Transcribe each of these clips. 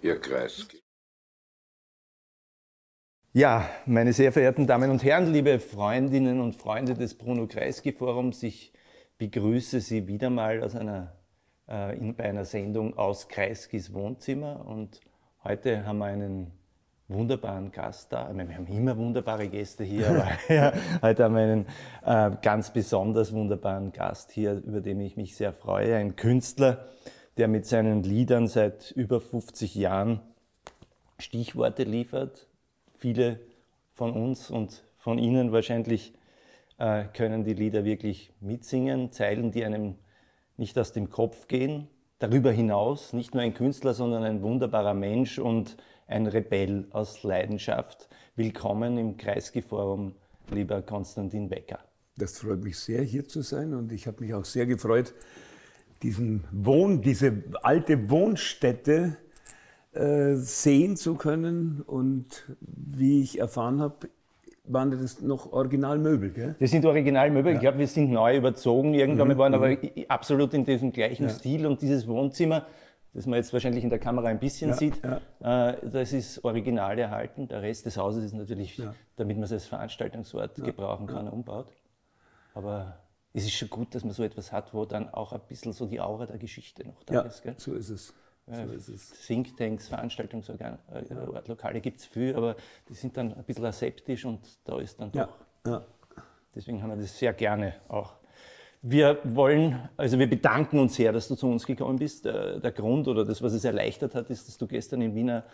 Herr Kreisky. Ja, meine sehr verehrten Damen und Herren, liebe Freundinnen und Freunde des Bruno Kreisky Forums, ich begrüße Sie wieder mal aus einer, äh, in, bei einer Sendung aus Kreiskys Wohnzimmer und heute haben wir einen wunderbaren Gast da. Ich meine, wir haben immer wunderbare Gäste hier, aber ja, heute haben wir einen äh, ganz besonders wunderbaren Gast hier, über den ich mich sehr freue. Ein Künstler, der mit seinen Liedern seit über 50 Jahren Stichworte liefert, viele von uns und von Ihnen wahrscheinlich äh, können die Lieder wirklich mitsingen, Zeilen, die einem nicht aus dem Kopf gehen. Darüber hinaus nicht nur ein Künstler, sondern ein wunderbarer Mensch und ein Rebell aus Leidenschaft. Willkommen im Kreisky-Forum, lieber Konstantin Becker. Das freut mich sehr, hier zu sein und ich habe mich auch sehr gefreut, diesen Wohn, diese alte Wohnstätte äh, sehen zu können. Und wie ich erfahren habe, waren das noch Originalmöbel, gell? Das sind Originalmöbel. Ja. Ich glaube, wir sind neu überzogen irgendwann mhm. waren, aber mhm. absolut in diesem gleichen ja. Stil. Und dieses Wohnzimmer, das man jetzt wahrscheinlich in der Kamera ein bisschen ja, sieht, äh, das ist original erhalten. Der Rest des Hauses ist natürlich, damit man es als Veranstaltungsort gebrauchen kann, umbaut. Aber es ist schon gut, dass man so etwas hat, wo dann auch ein bisschen so die Aura der Geschichte noch da ist. Gell? so ist es. So ist es. Thinktanks, Veranstaltungsorgane, äh, Lokale gibt es viel, aber die sind dann ein bisschen aseptisch und da ist dann doch. Ja, ja. Deswegen haben wir das sehr gerne auch. Wir wollen, also wir bedanken uns sehr, dass du zu uns gekommen bist. Äh, der Grund oder das, was es erleichtert hat, ist, dass du gestern in Wiener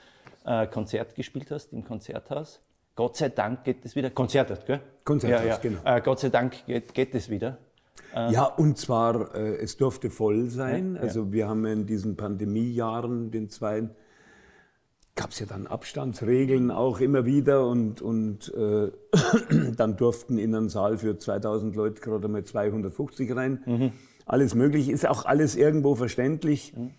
äh, Konzert gespielt hast, im Konzerthaus. Gott sei Dank geht es wieder. Konzerthaus, gell? Konzerthaus, ja, ja. genau. Gott sei Dank geht, geht es wieder. Äh, ja, und zwar, äh, es durfte voll sein. Ja, also wir haben in diesen Pandemiejahren, den zwei, gab es ja dann Abstandsregeln auch immer wieder und, und äh, dann durften in einen Saal für 2000 Leute gerade mal 250 rein. Mhm. Alles möglich, ist auch alles irgendwo verständlich. Mhm.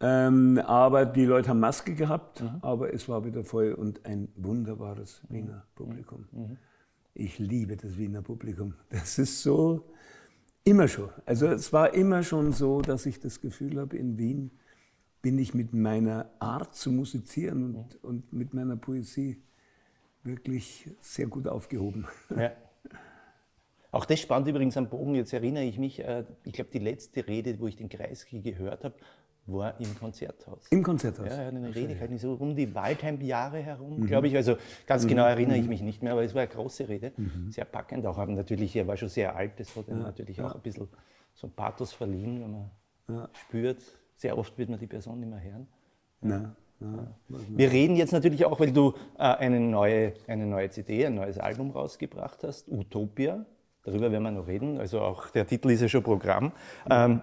Ähm, aber die Leute haben Maske gehabt, mhm. aber es war wieder voll und ein wunderbares Wiener Publikum. Mhm. Ich liebe das Wiener Publikum. Das ist so, Immer schon. Also es war immer schon so, dass ich das Gefühl habe, in Wien bin ich mit meiner Art zu musizieren und, und mit meiner Poesie wirklich sehr gut aufgehoben. Ja. Auch das spannt übrigens am Bogen. Jetzt erinnere ich mich, äh, ich glaube, die letzte Rede, wo ich den Kreisky gehört habe, war im Konzerthaus. Im Konzerthaus? Ja, er hat eine Rede gehalten, so um die Waldheim-Jahre herum, mhm. glaube ich. Also ganz genau mhm. erinnere ich mhm. mich nicht mehr, aber es war eine große Rede. Mhm. Sehr packend auch. Aber natürlich, er war schon sehr alt, das hat ihm natürlich ja. auch ein bisschen so ein Pathos verliehen, wenn man ja. spürt. Sehr oft wird man die Person nicht mehr hören. Ja. Ja, Wir reden jetzt natürlich auch, weil du äh, eine, neue, eine neue CD, ein neues Album rausgebracht hast, Utopia. Darüber werden wir noch reden. Also auch der Titel ist ja schon Programm. Ähm,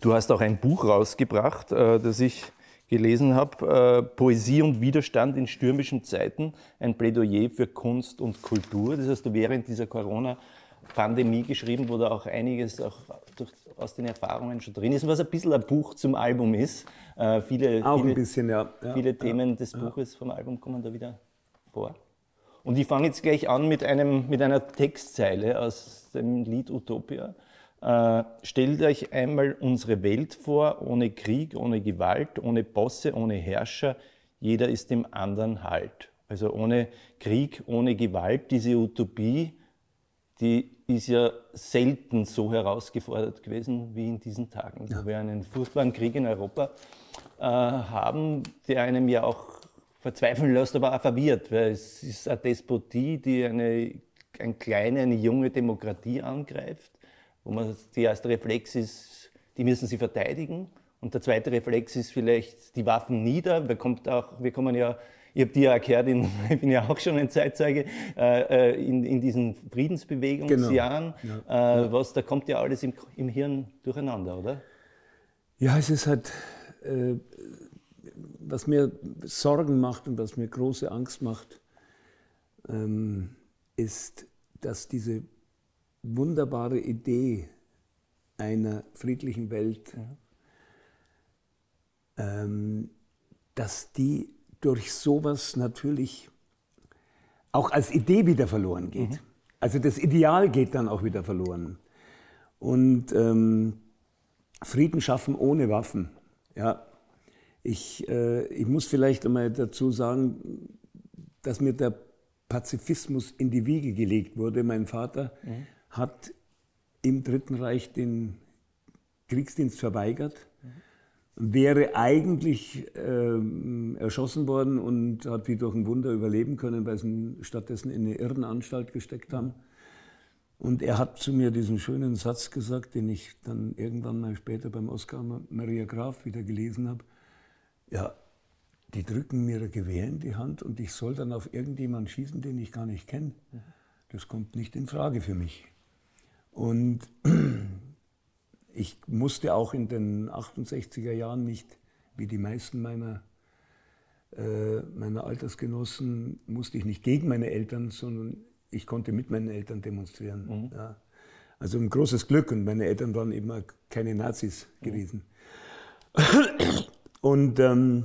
Du hast auch ein Buch rausgebracht, äh, das ich gelesen habe, äh, Poesie und Widerstand in stürmischen Zeiten, ein Plädoyer für Kunst und Kultur. Das hast du während dieser Corona-Pandemie geschrieben, wo da auch einiges auch durch, aus den Erfahrungen schon drin ist, was ein bisschen ein Buch zum Album ist. Äh, viele, auch viele, ein bisschen, ja. ja viele Themen ja, des Buches vom Album kommen da wieder vor. Und ich fange jetzt gleich an mit, einem, mit einer Textzeile aus dem Lied Utopia. Äh, stellt euch einmal unsere Welt vor, ohne Krieg, ohne Gewalt, ohne Bosse, ohne Herrscher. Jeder ist dem anderen Halt. Also ohne Krieg, ohne Gewalt. Diese Utopie, die ist ja selten so herausgefordert gewesen wie in diesen Tagen, wo wir einen furchtbaren Krieg in Europa äh, haben, der einem ja auch verzweifeln lässt, aber auch verwirrt, weil es ist eine Despotie, die eine, eine kleine, eine junge Demokratie angreift wo man der erste Reflex ist, die müssen sie verteidigen. Und der zweite Reflex ist vielleicht die Waffen nieder. Wir, kommt auch, wir kommen ja, ich habe dir ja erklärt, in, ich bin ja auch schon ein Zeitzeuge, äh, äh, in, in diesen Friedensbewegungsjahren. Genau. Ja. Äh, was, da kommt ja alles im, im Hirn durcheinander, oder? Ja, es ist halt, äh, was mir Sorgen macht und was mir große Angst macht, ähm, ist, dass diese wunderbare Idee einer friedlichen Welt, ja. ähm, dass die durch sowas natürlich auch als Idee wieder verloren geht. Mhm. also das Ideal geht dann auch wieder verloren. Und ähm, Frieden schaffen ohne Waffen. Ja, ich, äh, ich muss vielleicht einmal dazu sagen, dass mir der Pazifismus in die Wiege gelegt wurde. Mein Vater mhm. hat im Dritten Reich den Kriegsdienst verweigert. Wäre eigentlich ähm, erschossen worden und hat wie durch ein Wunder überleben können, weil sie ihn stattdessen in eine Irrenanstalt gesteckt haben. Und er hat zu mir diesen schönen Satz gesagt, den ich dann irgendwann mal später beim Oskar Maria Graf wieder gelesen habe. Ja, die drücken mir ein Gewehr in die Hand und ich soll dann auf irgendjemanden schießen, den ich gar nicht kenne. Das kommt nicht in Frage für mich. Und ich musste auch in den 68er Jahren nicht, wie die meisten meiner, äh, meiner Altersgenossen, musste ich nicht gegen meine Eltern, sondern ich konnte mit meinen Eltern demonstrieren. Mhm. Ja. Also ein großes Glück und meine Eltern waren eben keine Nazis mhm. gewesen. Und ähm,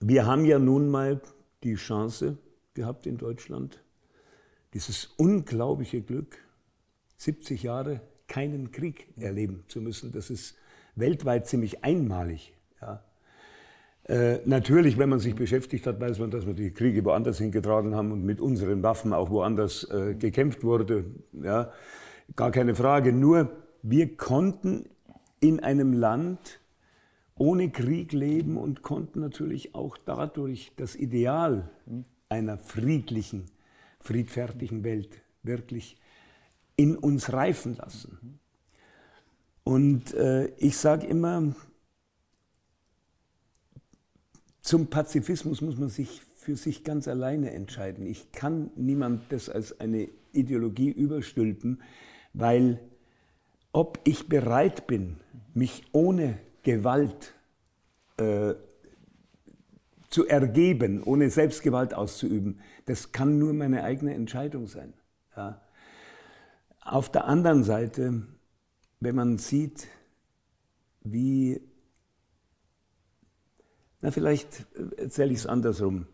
wir haben ja nun mal die Chance gehabt in Deutschland, dieses unglaubliche Glück, 70 Jahre keinen Krieg erleben zu müssen. Das ist weltweit ziemlich einmalig. Ja. Äh, natürlich, wenn man sich beschäftigt hat, weiß man, dass wir die Kriege woanders hingetragen haben und mit unseren Waffen auch woanders äh, gekämpft wurde. Ja. Gar keine Frage. Nur wir konnten in einem Land ohne Krieg leben und konnten natürlich auch dadurch das Ideal einer friedlichen, friedfertigen Welt wirklich in uns reifen lassen. Und äh, ich sage immer, zum Pazifismus muss man sich für sich ganz alleine entscheiden. Ich kann niemand das als eine Ideologie überstülpen, weil ob ich bereit bin, mich ohne Gewalt äh, zu ergeben, ohne Selbstgewalt auszuüben, das kann nur meine eigene Entscheidung sein. Ja. Auf der anderen Seite, wenn man sieht, wie, na vielleicht erzähle ich es andersrum.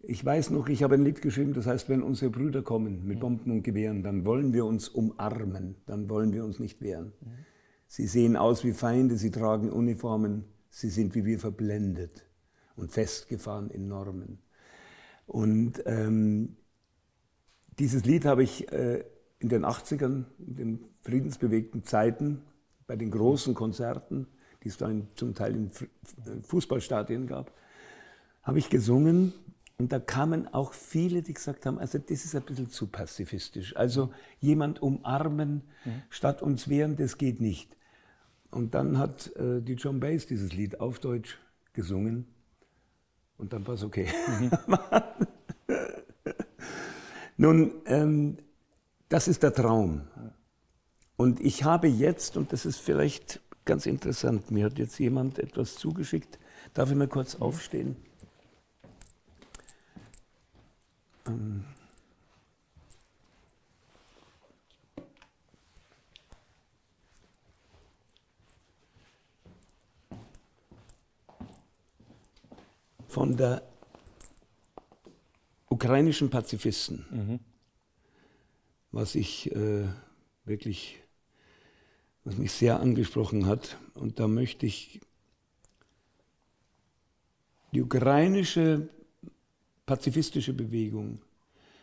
Ich weiß noch, ich habe ein Lied geschrieben, das heißt, wenn unsere Brüder kommen mit Bomben und Gewehren, dann wollen wir uns umarmen, dann wollen wir uns nicht wehren. Sie sehen aus wie Feinde, sie tragen Uniformen, sie sind wie wir verblendet und festgefahren in Normen. Und ähm, dieses Lied habe ich äh, in den 80ern, in den friedensbewegten Zeiten, bei den großen Konzerten, die es dann zum Teil in Fußballstadien gab, habe ich gesungen und da kamen auch viele, die gesagt haben, also das ist ein bisschen zu pazifistisch. Also jemand umarmen mhm. statt uns wehren, das geht nicht. Und dann hat äh, die John Bass dieses Lied auf Deutsch gesungen und dann war es okay. Mhm. Nun, ähm, das ist der Traum. Und ich habe jetzt, und das ist vielleicht ganz interessant, mir hat jetzt jemand etwas zugeschickt. Darf ich mal kurz aufstehen? Ähm von der ukrainischen Pazifisten. Mhm was ich äh, wirklich, was mich sehr angesprochen hat. Und da möchte ich die ukrainische pazifistische Bewegung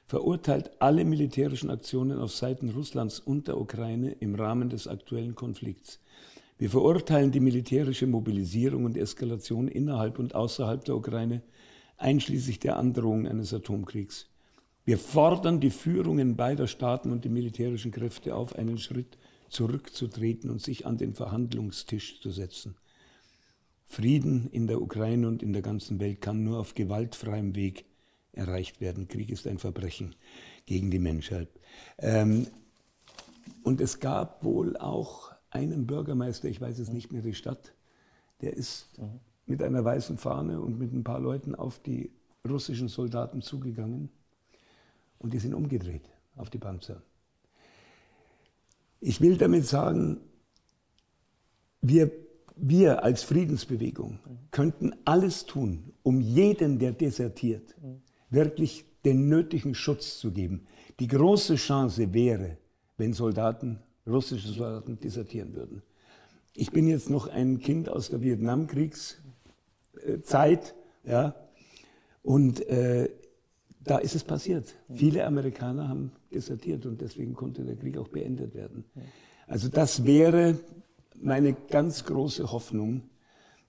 verurteilt alle militärischen Aktionen auf Seiten Russlands und der Ukraine im Rahmen des aktuellen Konflikts. Wir verurteilen die militärische Mobilisierung und Eskalation innerhalb und außerhalb der Ukraine, einschließlich der Androhung eines Atomkriegs. Wir fordern die Führungen beider Staaten und die militärischen Kräfte auf, einen Schritt zurückzutreten und sich an den Verhandlungstisch zu setzen. Frieden in der Ukraine und in der ganzen Welt kann nur auf gewaltfreiem Weg erreicht werden. Krieg ist ein Verbrechen gegen die Menschheit. Ähm, und es gab wohl auch einen Bürgermeister, ich weiß es nicht mehr die Stadt, der ist mit einer weißen Fahne und mit ein paar Leuten auf die russischen Soldaten zugegangen und die sind umgedreht auf die Panzer. Ich will damit sagen, wir, wir als Friedensbewegung könnten alles tun, um jeden, der desertiert, wirklich den nötigen Schutz zu geben. Die große Chance wäre, wenn Soldaten, russische Soldaten desertieren würden. Ich bin jetzt noch ein Kind aus der Vietnamkriegszeit, ja, und äh, da ist es passiert. Viele Amerikaner haben desertiert und deswegen konnte der Krieg auch beendet werden. Also das wäre meine ganz große Hoffnung,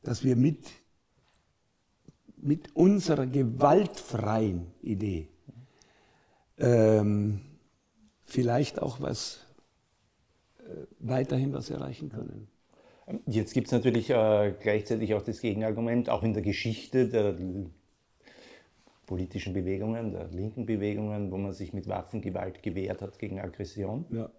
dass wir mit, mit unserer gewaltfreien Idee ähm, vielleicht auch was äh, weiterhin was erreichen können. Jetzt gibt es natürlich äh, gleichzeitig auch das Gegenargument, auch in der Geschichte der politischen Bewegungen, der linken Bewegungen, wo man sich mit Waffengewalt gewehrt hat gegen Aggression. Ja.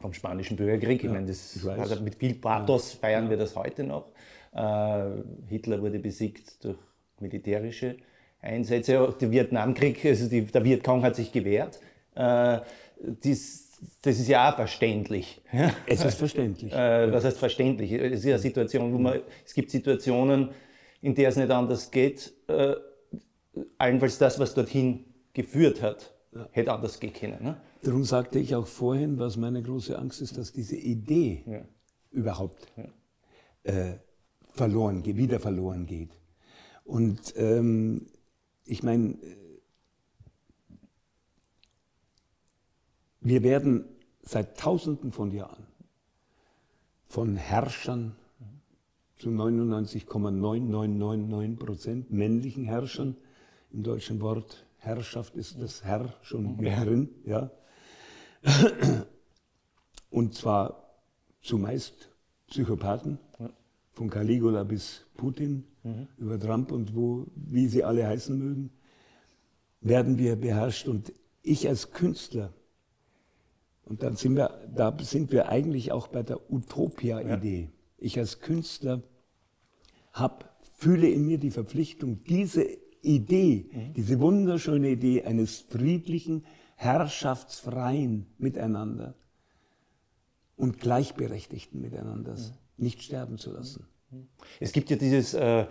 Vom Spanischen Bürgerkrieg. Ich meine, das ich also mit viel Pathos ja. feiern wir das heute noch. Äh, Hitler wurde besiegt durch militärische Einsätze. Der Vietnamkrieg, also die, der Vietcong hat sich gewehrt. Äh, dies, das ist ja auch verständlich. Es ist verständlich. Äh, was heißt verständlich? Es ist ja Situation, wo man, es gibt Situationen, in der es nicht anders geht. Äh, allenfalls das, was dorthin geführt hat, ja. hätte anders gehen können. Ne? Darum sagte ich auch vorhin, was meine große Angst ist, dass diese Idee ja. überhaupt ja. Äh, verloren wieder verloren geht. Und ähm, ich meine, wir werden seit Tausenden von Jahren von Herrschern zu 99,9999 Prozent männlichen Herrschern im deutschen Wort Herrschaft ist das Herr schon mit drin, ja. Und zwar zumeist Psychopathen, von Caligula bis Putin, mhm. über Trump und wo, wie sie alle heißen mögen, werden wir beherrscht. Und ich als Künstler, und dann sind wir, da sind wir eigentlich auch bei der Utopia-Idee. Ja. Ich als Künstler hab, fühle in mir die Verpflichtung, diese Idee, mhm. diese wunderschöne Idee eines friedlichen, herrschaftsfreien Miteinander und gleichberechtigten Miteinanders mhm. nicht sterben zu lassen. Es gibt ja dieses, äh,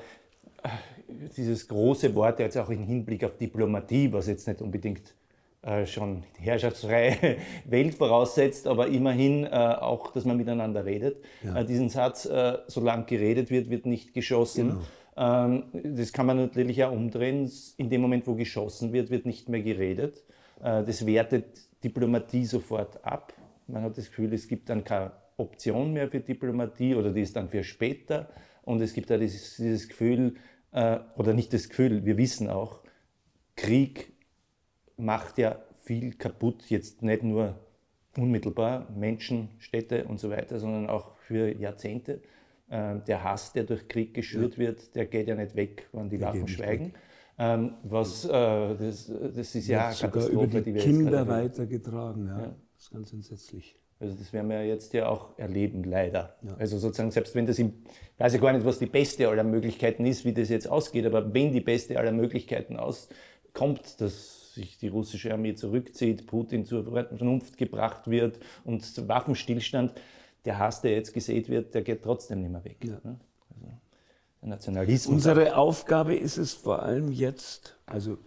dieses große Wort jetzt auch im Hinblick auf Diplomatie, was jetzt nicht unbedingt äh, schon herrschaftsfreie Welt voraussetzt, aber immerhin äh, auch, dass man miteinander redet. Ja. Äh, diesen Satz, äh, solange geredet wird, wird nicht geschossen. Genau. Ähm, das kann man natürlich auch umdrehen. In dem Moment, wo geschossen wird, wird nicht mehr geredet. Äh, das wertet Diplomatie sofort ab. Man hat das Gefühl, es gibt dann keine Option mehr für Diplomatie oder die ist dann für später. Und es gibt da dieses, dieses Gefühl, äh, oder nicht das Gefühl, wir wissen auch, Krieg macht ja viel kaputt, jetzt nicht nur unmittelbar Menschen, Städte und so weiter, sondern auch für Jahrzehnte. Ähm, der Hass, der durch Krieg geschürt ja. wird, der geht ja nicht weg, wenn die Waffen schweigen. Ähm, was, äh, das, das ist ja eine Katastrophe, über die, die Kinder weitergetragen, ja. ja. Das ist ganz entsetzlich. Also das werden wir jetzt ja auch erleben, leider. Ja. Also sozusagen, selbst wenn das im, ich weiß ja gar nicht, was die beste aller Möglichkeiten ist, wie das jetzt ausgeht, aber wenn die beste aller Möglichkeiten auskommt, dass sich die russische Armee zurückzieht, Putin zur Vernunft gebracht wird und Waffenstillstand, der Hass, der jetzt gesät wird, der geht trotzdem nicht mehr weg. Ja. Ne? Also der Nationalismus. Unsere Aufgabe ist es vor allem jetzt, also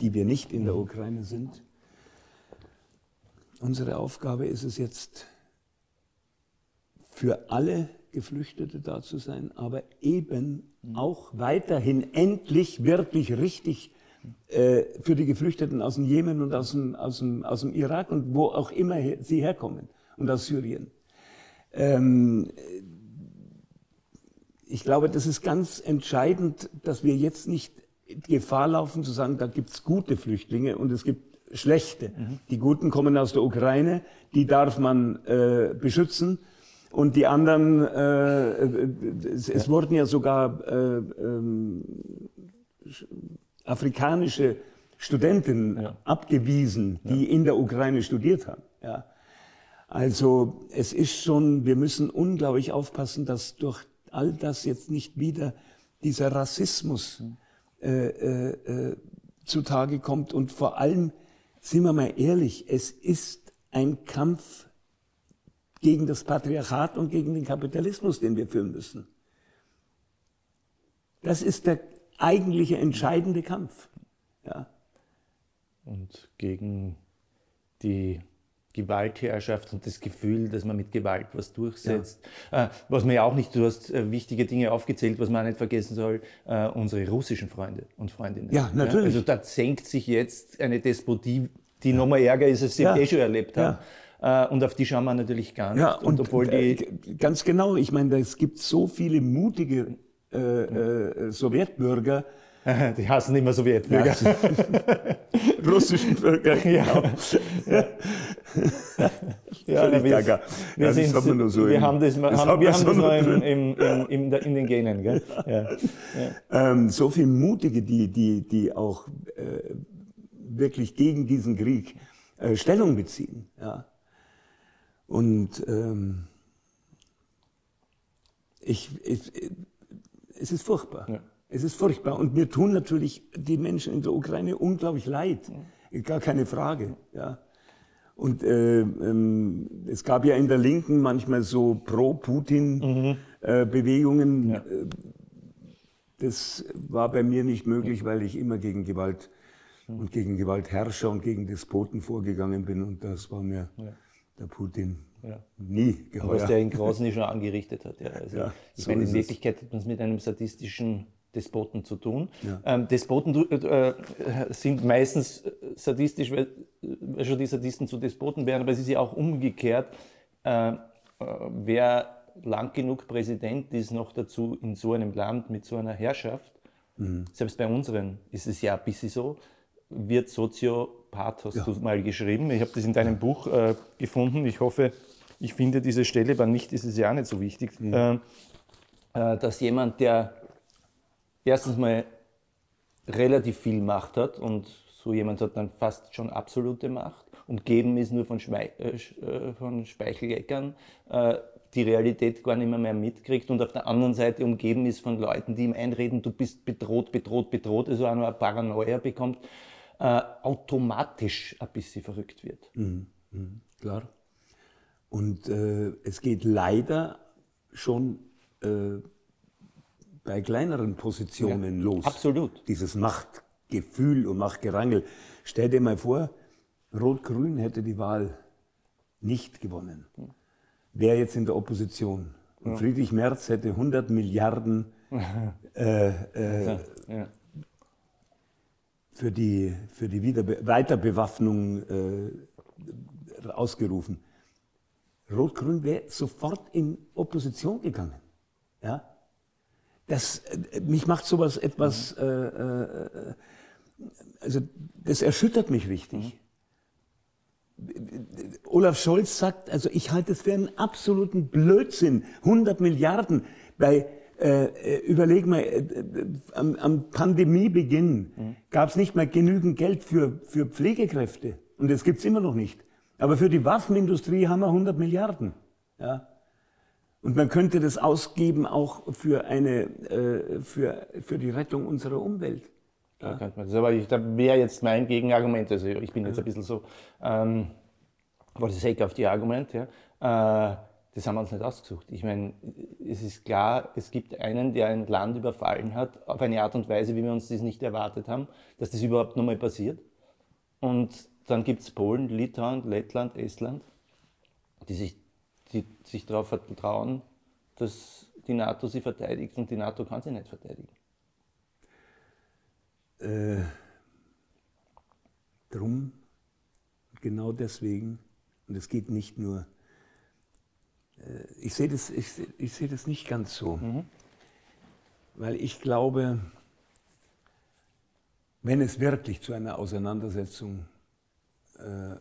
die wir nicht in der mhm. Ukraine sind, unsere Aufgabe ist es jetzt, für alle Geflüchtete da zu sein, aber eben mhm. auch weiterhin endlich wirklich richtig äh, für die Geflüchteten aus dem Jemen und aus dem, aus, dem, aus dem Irak und wo auch immer sie herkommen und aus Syrien. Ähm, ich glaube, das ist ganz entscheidend, dass wir jetzt nicht Gefahr laufen zu sagen, da gibt es gute Flüchtlinge und es gibt schlechte. Mhm. Die Guten kommen aus der Ukraine, die darf man äh, beschützen. Und die anderen, äh, es, es wurden ja sogar äh, ähm, afrikanische Studenten ja. abgewiesen, die ja. in der Ukraine studiert haben. Ja. Also es ist schon, wir müssen unglaublich aufpassen, dass durch all das jetzt nicht wieder dieser Rassismus äh, äh, äh, zutage kommt. Und vor allem, sind wir mal ehrlich, es ist ein Kampf gegen das Patriarchat und gegen den Kapitalismus, den wir führen müssen. Das ist der eigentliche entscheidende Kampf. Ja. Und gegen die Gewaltherrschaft und das Gefühl, dass man mit Gewalt was durchsetzt. Ja. Äh, was man ja auch nicht, du hast äh, wichtige Dinge aufgezählt, was man auch nicht vergessen soll, äh, unsere russischen Freunde und Freundinnen. Ja, natürlich. Ja? Also da senkt sich jetzt eine Despotie, die ja. nochmal ärger ist, als sie ja. eh schon erlebt haben. Äh, und auf die schauen wir natürlich gar nicht. Ja, und, und obwohl die ganz genau, ich meine, es gibt so viele mutige äh, äh, Sowjetbürger, Die hassen immer Sowjetbürger. Ja, russischen Bürger. Ja. ja. ja wir, wir, ja, sind, das haben wir, so wir haben das, das haben, wir haben das noch im, im, im, in den Genen. Gell? Ja. Ähm, so viele Mutige, die, die, die auch äh, wirklich gegen diesen Krieg äh, Stellung beziehen. Ja. Und ähm, ich, ich, es ist furchtbar. Ja. Es ist furchtbar. Und mir tun natürlich die Menschen in der Ukraine unglaublich leid. Gar keine Frage. Ja. Und äh, ähm, es gab ja in der Linken manchmal so Pro-Putin-Bewegungen. Mhm. Äh, ja. Äh, das war bei mir nicht möglich, weil ich immer gegen Gewalt und gegen Gewaltherrscher und gegen Despoten vorgegangen bin. Und das war mir ja. der Putin ja. nie geheuer. Was der in Grozny schon angerichtet hat. Ja. Also ja, ich so meine, in Wirklichkeit hat man es mit einem sadistischen Despoten zu tun. Ja. Ähm, Despoten äh, sind meistens sadistisch, weil, weil, schon die Sadisten zu Despoten wären, aber es ist ja auch umgekehrt. Äh, äh, wer lang genug Präsident ist, noch dazu in so einem Land mit so einer Herrschaft, mhm. selbst bei unseren ist es ja ein bisschen so, wird Soziopath, hast ja. du mal geschrieben. Ich habe das in deinem Buch äh, gefunden. Ich hoffe, ich finde diese Stelle, aber nicht ist es ja auch nicht so wichtig, mhm. äh, äh dass jemand, der erstens mal relativ viel Macht hat und so jemand hat dann fast schon absolute Macht. Umgeben ist nur von, Schme äh, äh von Speicheleckern, äh, die Realität gar nicht mehr, mehr mitkriegt und auf der anderen Seite umgeben ist von Leuten, die ihm einreden, du bist bedroht, bedroht, bedroht, also auch nur eine Paranoia bekommt, äh, automatisch ein bisschen verrückt wird. Mhm, mh, klar. Und äh, es geht leider schon äh, bei kleineren Positionen ja, los. Absolut. Dieses Machtgefühl und Machtgerangel. Stell dir mal vor, Rot-Grün hätte die Wahl nicht gewonnen. Wäre jetzt in der Opposition. Und ja. Friedrich Merz hätte 100 Milliarden äh, äh, ja. für die, für die Wiederbe Weiterbewaffnung äh, ausgerufen. Rot-Grün wäre sofort in Opposition gegangen. Ja? Das, äh, mich macht sowas etwas, mhm. äh, äh, also das erschüttert mich richtig. Mhm. Olaf Scholz sagt, also ich halte es für einen absoluten Blödsinn, 100 Milliarden bei äh, äh überleg mal, äh, am, am, Pandemiebeginn mhm. gab es nicht mehr genügend Geld für, für Pflegekräfte. Und das gibt's immer noch nicht. Aber für die Waffenindustrie haben wir 100 Milliarden. Ja. Und man könnte das ausgeben auch für, eine, äh, für, für die Rettung unserer Umwelt. Ja. Da könnte man das. Aber ich, da wäre jetzt mein Gegenargument, also ich bin jetzt ein bisschen so, ähm, for the sake of the argument, ja, äh, das haben wir uns nicht ausgesucht. Ich meine, es ist klar, es gibt einen, der ein Land überfallen hat, auf eine Art und Weise, wie wir uns das nicht erwartet haben, dass das überhaupt nochmal passiert. Und dann gibt es Polen, Litauen, Lettland, Estland, die sich die sich darauf vertrauen, dass die NATO sie verteidigt und die NATO kann sie nicht verteidigen. Äh, drum, genau deswegen, und es geht nicht nur, äh, ich sehe das, ich, ich seh das nicht ganz so, mhm. weil ich glaube, wenn es wirklich zu einer Auseinandersetzung äh,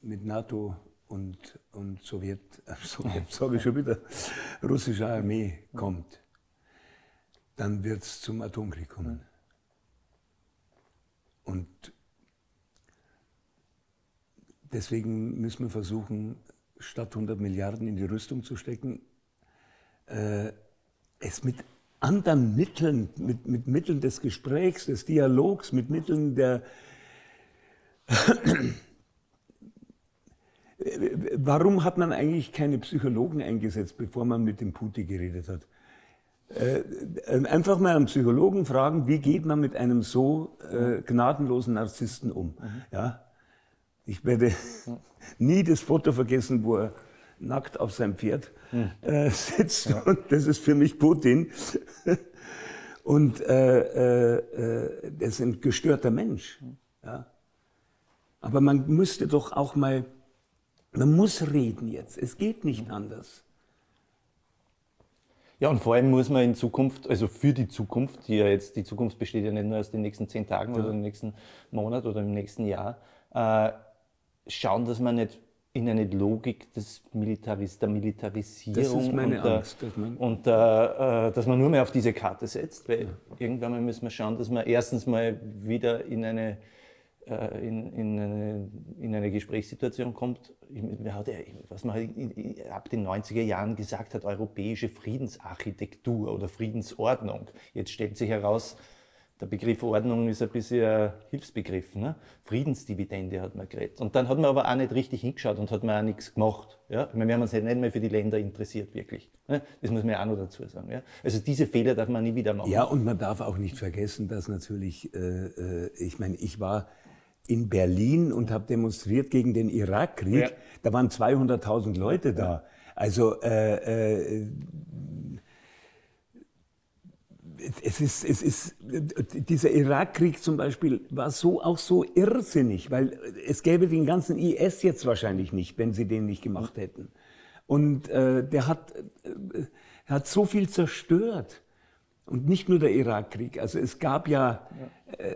mit NATO und, und Sowjet, äh, Sowjet sage ich schon wieder, russische Armee kommt, dann wird es zum Atomkrieg kommen. Und deswegen müssen wir versuchen, statt 100 Milliarden in die Rüstung zu stecken, äh, es mit anderen Mitteln, mit, mit Mitteln des Gesprächs, des Dialogs, mit Mitteln der Warum hat man eigentlich keine Psychologen eingesetzt, bevor man mit dem Putin geredet hat? Äh, einfach mal einen Psychologen fragen, wie geht man mit einem so äh, gnadenlosen Narzissten um? Mhm. Ja? Ich werde nie das Foto vergessen, wo er nackt auf seinem Pferd äh, sitzt. Ja. Und das ist für mich Putin. Und äh, äh, das ist ein gestörter Mensch. Ja. Aber man müsste doch auch mal, man muss reden jetzt. Es geht nicht anders. Ja, und vor allem muss man in Zukunft, also für die Zukunft, die ja jetzt, die Zukunft besteht ja nicht nur aus den nächsten zehn Tagen ja. oder im nächsten Monat oder im nächsten Jahr, äh, schauen, dass man nicht in eine Logik des Militaris der Militarisierung das ist meine und, Angst, dass man, und äh, dass man nur mehr auf diese Karte setzt, weil ja. irgendwann mal müssen wir schauen, dass man erstens mal wieder in eine äh, in, in, eine, in eine Gesprächssituation kommt, was man ab den 90er Jahren gesagt hat, europäische Friedensarchitektur oder Friedensordnung. Jetzt stellt sich heraus, der Begriff Ordnung ist ein bisschen ein Hilfsbegriff. Ne? Friedensdividende hat man geredet. Und dann hat man aber auch nicht richtig hingeschaut und hat man auch nichts gemacht. Ja? Ich meine, wir haben uns nicht mehr für die Länder interessiert, wirklich. Ne? Das muss man ja auch noch dazu sagen. Ja? Also diese Fehler darf man nie wieder machen. Ja, und man darf auch nicht vergessen, dass natürlich, äh, äh ich meine, ich war in Berlin und habe demonstriert gegen den Irakkrieg. Ja. Da waren 200.000 Leute da. Also äh, äh, es ist, es ist, dieser Irakkrieg zum Beispiel war so auch so irrsinnig, weil es gäbe den ganzen IS jetzt wahrscheinlich nicht, wenn sie den nicht gemacht hätten. Und äh, der hat, äh, hat so viel zerstört. Und nicht nur der Irakkrieg. Also es gab ja, äh,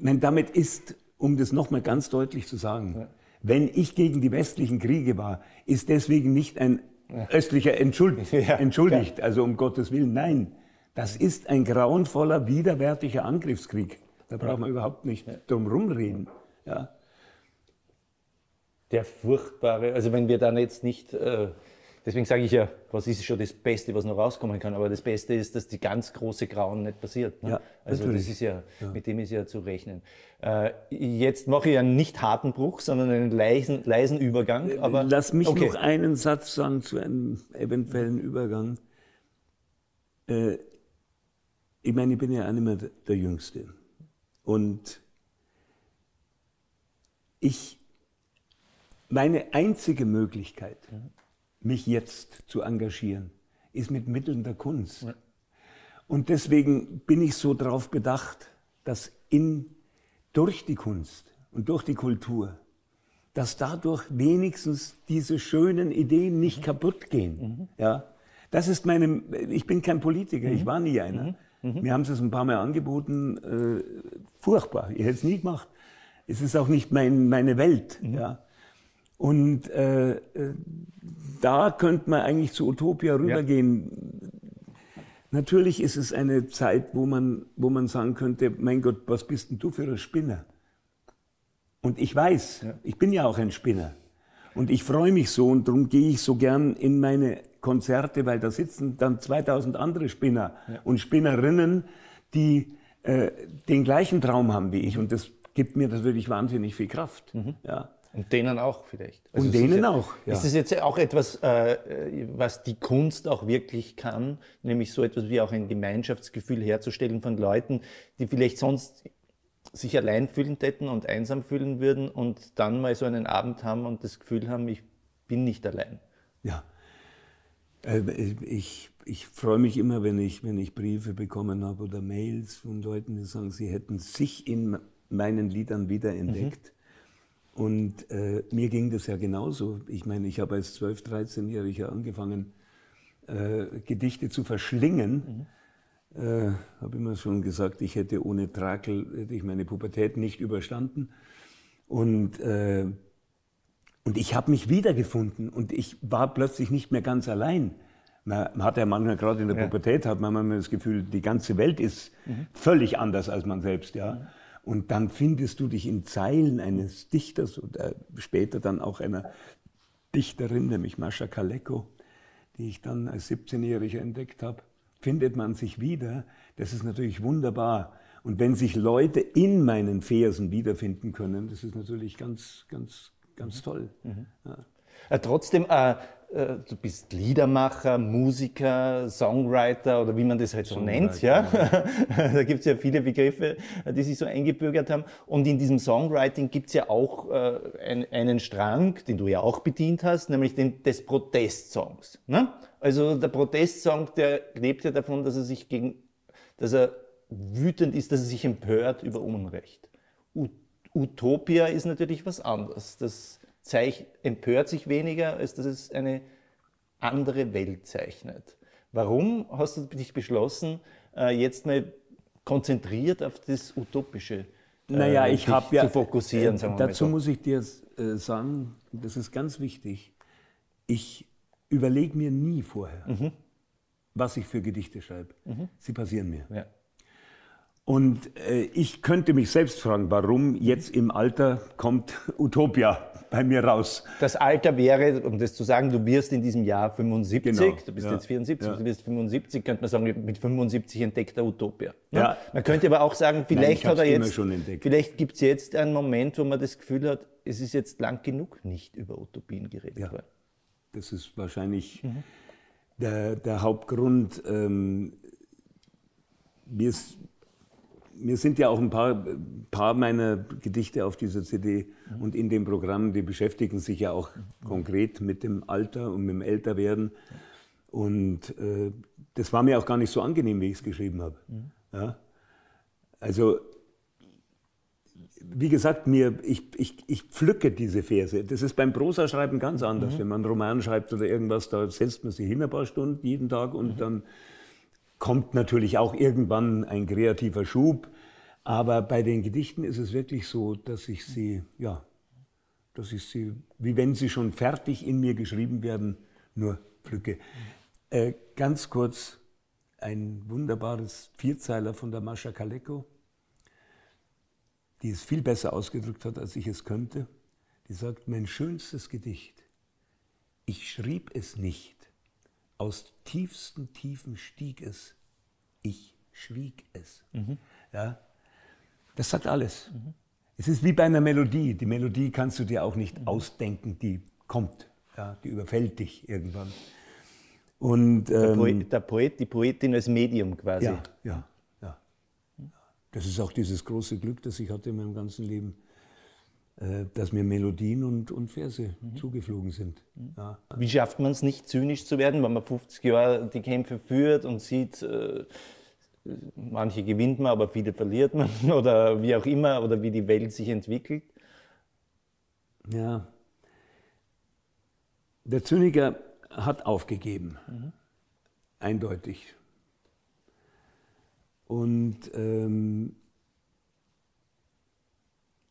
Nein, damit ist, um das nochmal ganz deutlich zu sagen, ja. wenn ich gegen die westlichen Kriege war, ist deswegen nicht ein ja. östlicher Entschuld, ja. entschuldigt, also um Gottes Willen. Nein, das ist ein grauenvoller, widerwärtiger Angriffskrieg. Da braucht man überhaupt nicht drum rumreden. Ja. Der furchtbare, also wenn wir dann jetzt nicht äh, Deswegen sage ich ja, was ist schon das Beste, was noch rauskommen kann. Aber das Beste ist, dass die ganz große Grauen nicht passiert. Ne? Ja, also natürlich. das ist ja, ja, mit dem ist ja zu rechnen. Äh, jetzt mache ich einen nicht harten Bruch, sondern einen leisen, leisen Übergang. Äh, aber, Lass mich okay. noch einen Satz sagen zu einem eventuellen Übergang. Äh, ich meine, ich bin ja auch nicht mehr der Jüngste. Und ich, meine einzige Möglichkeit, mhm mich jetzt zu engagieren, ist mit Mitteln der Kunst. Ja. Und deswegen bin ich so darauf bedacht, dass in, durch die Kunst und durch die Kultur, dass dadurch wenigstens diese schönen Ideen nicht mhm. kaputt gehen. Mhm. Ja? Das ist meine, ich bin kein Politiker, mhm. ich war nie einer. Mhm. mhm. Mir haben sie es ein paar Mal angeboten, äh, furchtbar, ich hätte es nie gemacht. Es ist auch nicht mein, meine Welt. Mhm. Ja? Und äh, äh, da könnte man eigentlich zu Utopia rübergehen. Ja. Natürlich ist es eine Zeit, wo man, wo man sagen könnte, mein Gott, was bist denn du für ein Spinner? Und ich weiß, ja. ich bin ja auch ein Spinner. Und ich freue mich so und darum gehe ich so gern in meine Konzerte, weil da sitzen dann 2000 andere Spinner ja. und Spinnerinnen, die äh, den gleichen Traum haben wie ich. Und das gibt mir natürlich wahnsinnig viel Kraft. Mhm. Ja. Und denen auch vielleicht. Also und denen auch. Ja. Ist es jetzt auch etwas, äh, was die Kunst auch wirklich kann, nämlich so etwas wie auch ein Gemeinschaftsgefühl herzustellen von Leuten, die vielleicht sonst sich allein fühlen täten und einsam fühlen würden und dann mal so einen Abend haben und das Gefühl haben, ich bin nicht allein. Ja. Äh, ich, ich freue mich immer, wenn ich, wenn ich Briefe bekommen habe oder Mails von Leuten, die sagen, sie hätten sich in meinen Liedern wiederentdeckt. Mhm. Und äh, mir ging das ja genauso. Ich meine, ich habe als 12-, 13-Jähriger angefangen, äh, Gedichte zu verschlingen. Mhm. Äh, habe immer schon gesagt, ich hätte ohne Trakel hätte ich meine Pubertät nicht überstanden. Und, äh, und ich habe mich wiedergefunden und ich war plötzlich nicht mehr ganz allein. Man hat ja manchmal, gerade in der ja. Pubertät, hat man manchmal das Gefühl, die ganze Welt ist mhm. völlig anders als man selbst. Ja. Mhm. Und dann findest du dich in Zeilen eines Dichters oder später dann auch einer Dichterin, nämlich Mascha Kaleko, die ich dann als 17-Jähriger entdeckt habe, findet man sich wieder. Das ist natürlich wunderbar. Und wenn sich Leute in meinen Versen wiederfinden können, das ist natürlich ganz, ganz, ganz toll. Mhm. Ja. Äh, trotzdem, äh, äh, du bist Liedermacher, Musiker, Songwriter oder wie man das halt so nennt. Ja? da gibt es ja viele Begriffe, die sich so eingebürgert haben. Und in diesem Songwriting gibt es ja auch äh, ein, einen Strang, den du ja auch bedient hast, nämlich den des Protestsongs. Ne? Also der Protestsong, der lebt ja davon, dass er sich gegen, dass er wütend ist, dass er sich empört über Unrecht. Utopia ist natürlich was anderes. Das zeich, empört sich weniger, als dass es eine andere Welt zeichnet. Warum hast du dich beschlossen, äh, jetzt mal konzentriert auf das Utopische äh, naja, ich habe ja, zu fokussieren? Äh, dazu so. muss ich dir äh, sagen, das ist ganz wichtig. Ich überlege mir nie vorher, mhm. was ich für Gedichte schreibe. Mhm. Sie passieren mir. Ja. Und äh, ich könnte mich selbst fragen, warum jetzt im Alter kommt Utopia bei mir raus. Das Alter wäre, um das zu sagen, du wirst in diesem Jahr 75, genau. du bist ja. jetzt 74, ja. du wirst 75, könnte man sagen, mit 75 entdeckt er Utopia. Ne? Ja. Man könnte aber auch sagen, vielleicht Nein, hat er jetzt, vielleicht gibt es jetzt einen Moment, wo man das Gefühl hat, es ist jetzt lang genug nicht über Utopien geredet ja. worden. Das ist wahrscheinlich mhm. der, der Hauptgrund. Ähm, mir ist mir sind ja auch ein paar, paar meiner Gedichte auf dieser CD mhm. und in dem Programm, die beschäftigen sich ja auch mhm. konkret mit dem Alter und mit dem Älterwerden. Und äh, das war mir auch gar nicht so angenehm, wie ich es geschrieben habe. Mhm. Ja? Also, wie gesagt, mir, ich, ich, ich pflücke diese Verse. Das ist beim Prosaschreiben ganz anders. Mhm. Wenn man einen Roman schreibt oder irgendwas, da setzt man sich hin ein paar Stunden jeden Tag und mhm. dann kommt natürlich auch irgendwann ein kreativer Schub. Aber bei den Gedichten ist es wirklich so, dass ich sie, ja, dass ich sie, wie wenn sie schon fertig in mir geschrieben werden, nur pflücke. Äh, ganz kurz ein wunderbares Vierzeiler von der Mascha Kaleko, die es viel besser ausgedrückt hat, als ich es könnte. Die sagt, mein schönstes Gedicht, ich schrieb es nicht, aus tiefsten Tiefen stieg es, ich schwieg es. Mhm. Ja? Das sagt alles. Mhm. Es ist wie bei einer Melodie. Die Melodie kannst du dir auch nicht mhm. ausdenken, die kommt. Ja? Die überfällt dich irgendwann. Und, ähm, der, Poet, der, Poet, die Poetin als Medium quasi. Ja, ja, ja. Das ist auch dieses große Glück, das ich hatte in meinem ganzen Leben dass mir Melodien und, und Verse mhm. zugeflogen sind. Mhm. Ja. Wie schafft man es nicht zynisch zu werden, wenn man 50 Jahre die Kämpfe führt und sieht, äh, manche gewinnt man, aber viele verliert man oder wie auch immer oder wie die Welt sich entwickelt? Ja. Der Zyniker hat aufgegeben, mhm. eindeutig. Und ähm,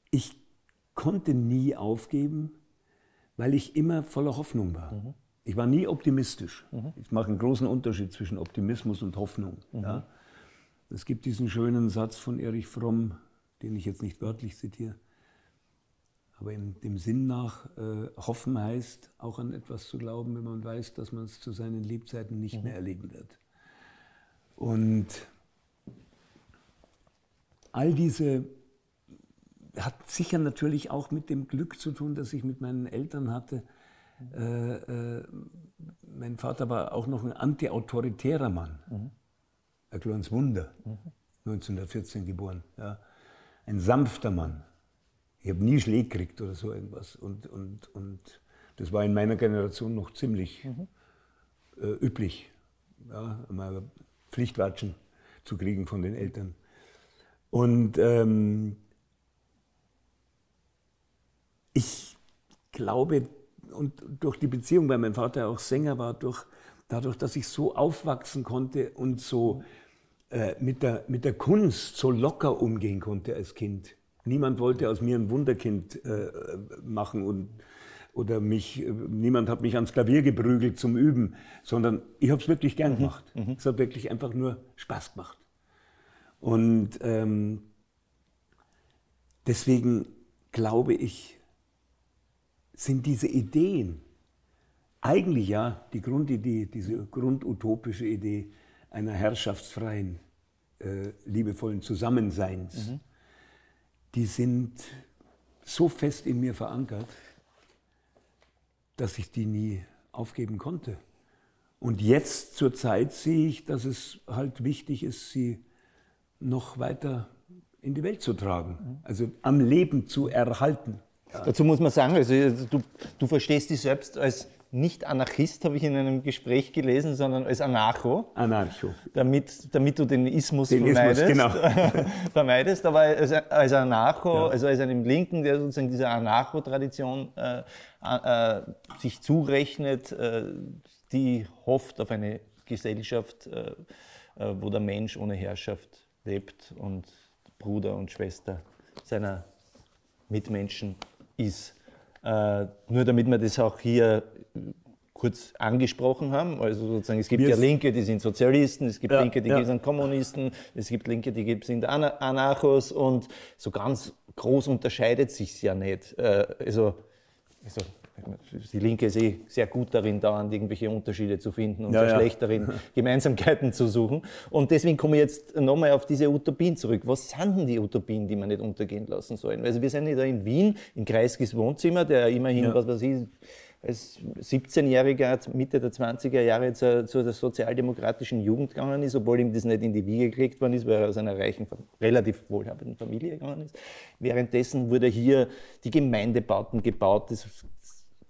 ich konnte nie aufgeben, weil ich immer voller Hoffnung war. Mhm. Ich war nie optimistisch. Mhm. Ich mache einen großen Unterschied zwischen Optimismus und Hoffnung. Mhm. Ja? Es gibt diesen schönen Satz von Erich Fromm, den ich jetzt nicht wörtlich zitiere, aber in dem Sinn nach, äh, hoffen heißt, auch an etwas zu glauben, wenn man weiß, dass man es zu seinen Lebzeiten nicht mhm. mehr erleben wird. Und all diese hat sicher natürlich auch mit dem Glück zu tun, das ich mit meinen Eltern hatte. Äh, äh, mein Vater war auch noch ein antiautoritärer Mann. Mhm. Ein kleines Wunder, mhm. 1914 geboren. Ja. Ein sanfter Mann. Ich habe nie Schläge gekriegt oder so irgendwas. Und, und, und das war in meiner Generation noch ziemlich mhm. äh, üblich, ja, mal Pflichtwatschen zu kriegen von den Eltern. Und ähm, ich glaube, und durch die Beziehung, weil mein Vater auch Sänger war, durch, dadurch, dass ich so aufwachsen konnte und so äh, mit, der, mit der Kunst so locker umgehen konnte als Kind. Niemand wollte aus mir ein Wunderkind äh, machen und, oder mich, niemand hat mich ans Klavier geprügelt zum Üben, sondern ich habe es wirklich gern mhm. gemacht. Mhm. Es hat wirklich einfach nur Spaß gemacht. Und ähm, deswegen glaube ich, sind diese Ideen eigentlich ja die Grundidee, diese grundutopische Idee einer herrschaftsfreien, äh, liebevollen Zusammenseins, mhm. die sind so fest in mir verankert, dass ich die nie aufgeben konnte. Und jetzt zur Zeit sehe ich, dass es halt wichtig ist, sie noch weiter in die Welt zu tragen, also am Leben zu erhalten. Ja. Dazu muss man sagen, also du, du verstehst dich selbst als nicht Anarchist, habe ich in einem Gespräch gelesen, sondern als Anarcho. Anarcho. Damit, damit du den Ismus, den vermeidest. Ismus, genau. vermeidest. Aber als, als Anarcho, ja. also als einem Linken, der sozusagen dieser Anarcho-Tradition äh, äh, sich zurechnet, äh, die hofft auf eine Gesellschaft, äh, äh, wo der Mensch ohne Herrschaft lebt und Bruder und Schwester seiner Mitmenschen ist. Äh, nur damit wir das auch hier kurz angesprochen haben. Also sozusagen, es gibt Wir ja Linke, die sind Sozialisten, es gibt ja, Linke, die ja. sind Kommunisten, es gibt Linke, die sind Anarchos und so ganz groß unterscheidet sich ja nicht. Äh, also, also die Linke ist eh sehr gut darin, dauernd irgendwelche Unterschiede zu finden und ja, sehr ja. schlecht darin, Gemeinsamkeiten zu suchen. Und deswegen komme ich jetzt nochmal auf diese Utopien zurück. Was sind denn die Utopien, die man nicht untergehen lassen sollen? Also wir sind ja da in Wien, in Kreiskis Wohnzimmer, der immerhin, ja. was weiß ich, als 17-Jähriger, Mitte der 20er Jahre zur, zur sozialdemokratischen Jugend gegangen ist, obwohl ihm das nicht in die Wiege gelegt worden ist, weil er aus einer reichen, relativ wohlhabenden Familie gegangen ist. Währenddessen wurde hier die Gemeindebauten gebaut, das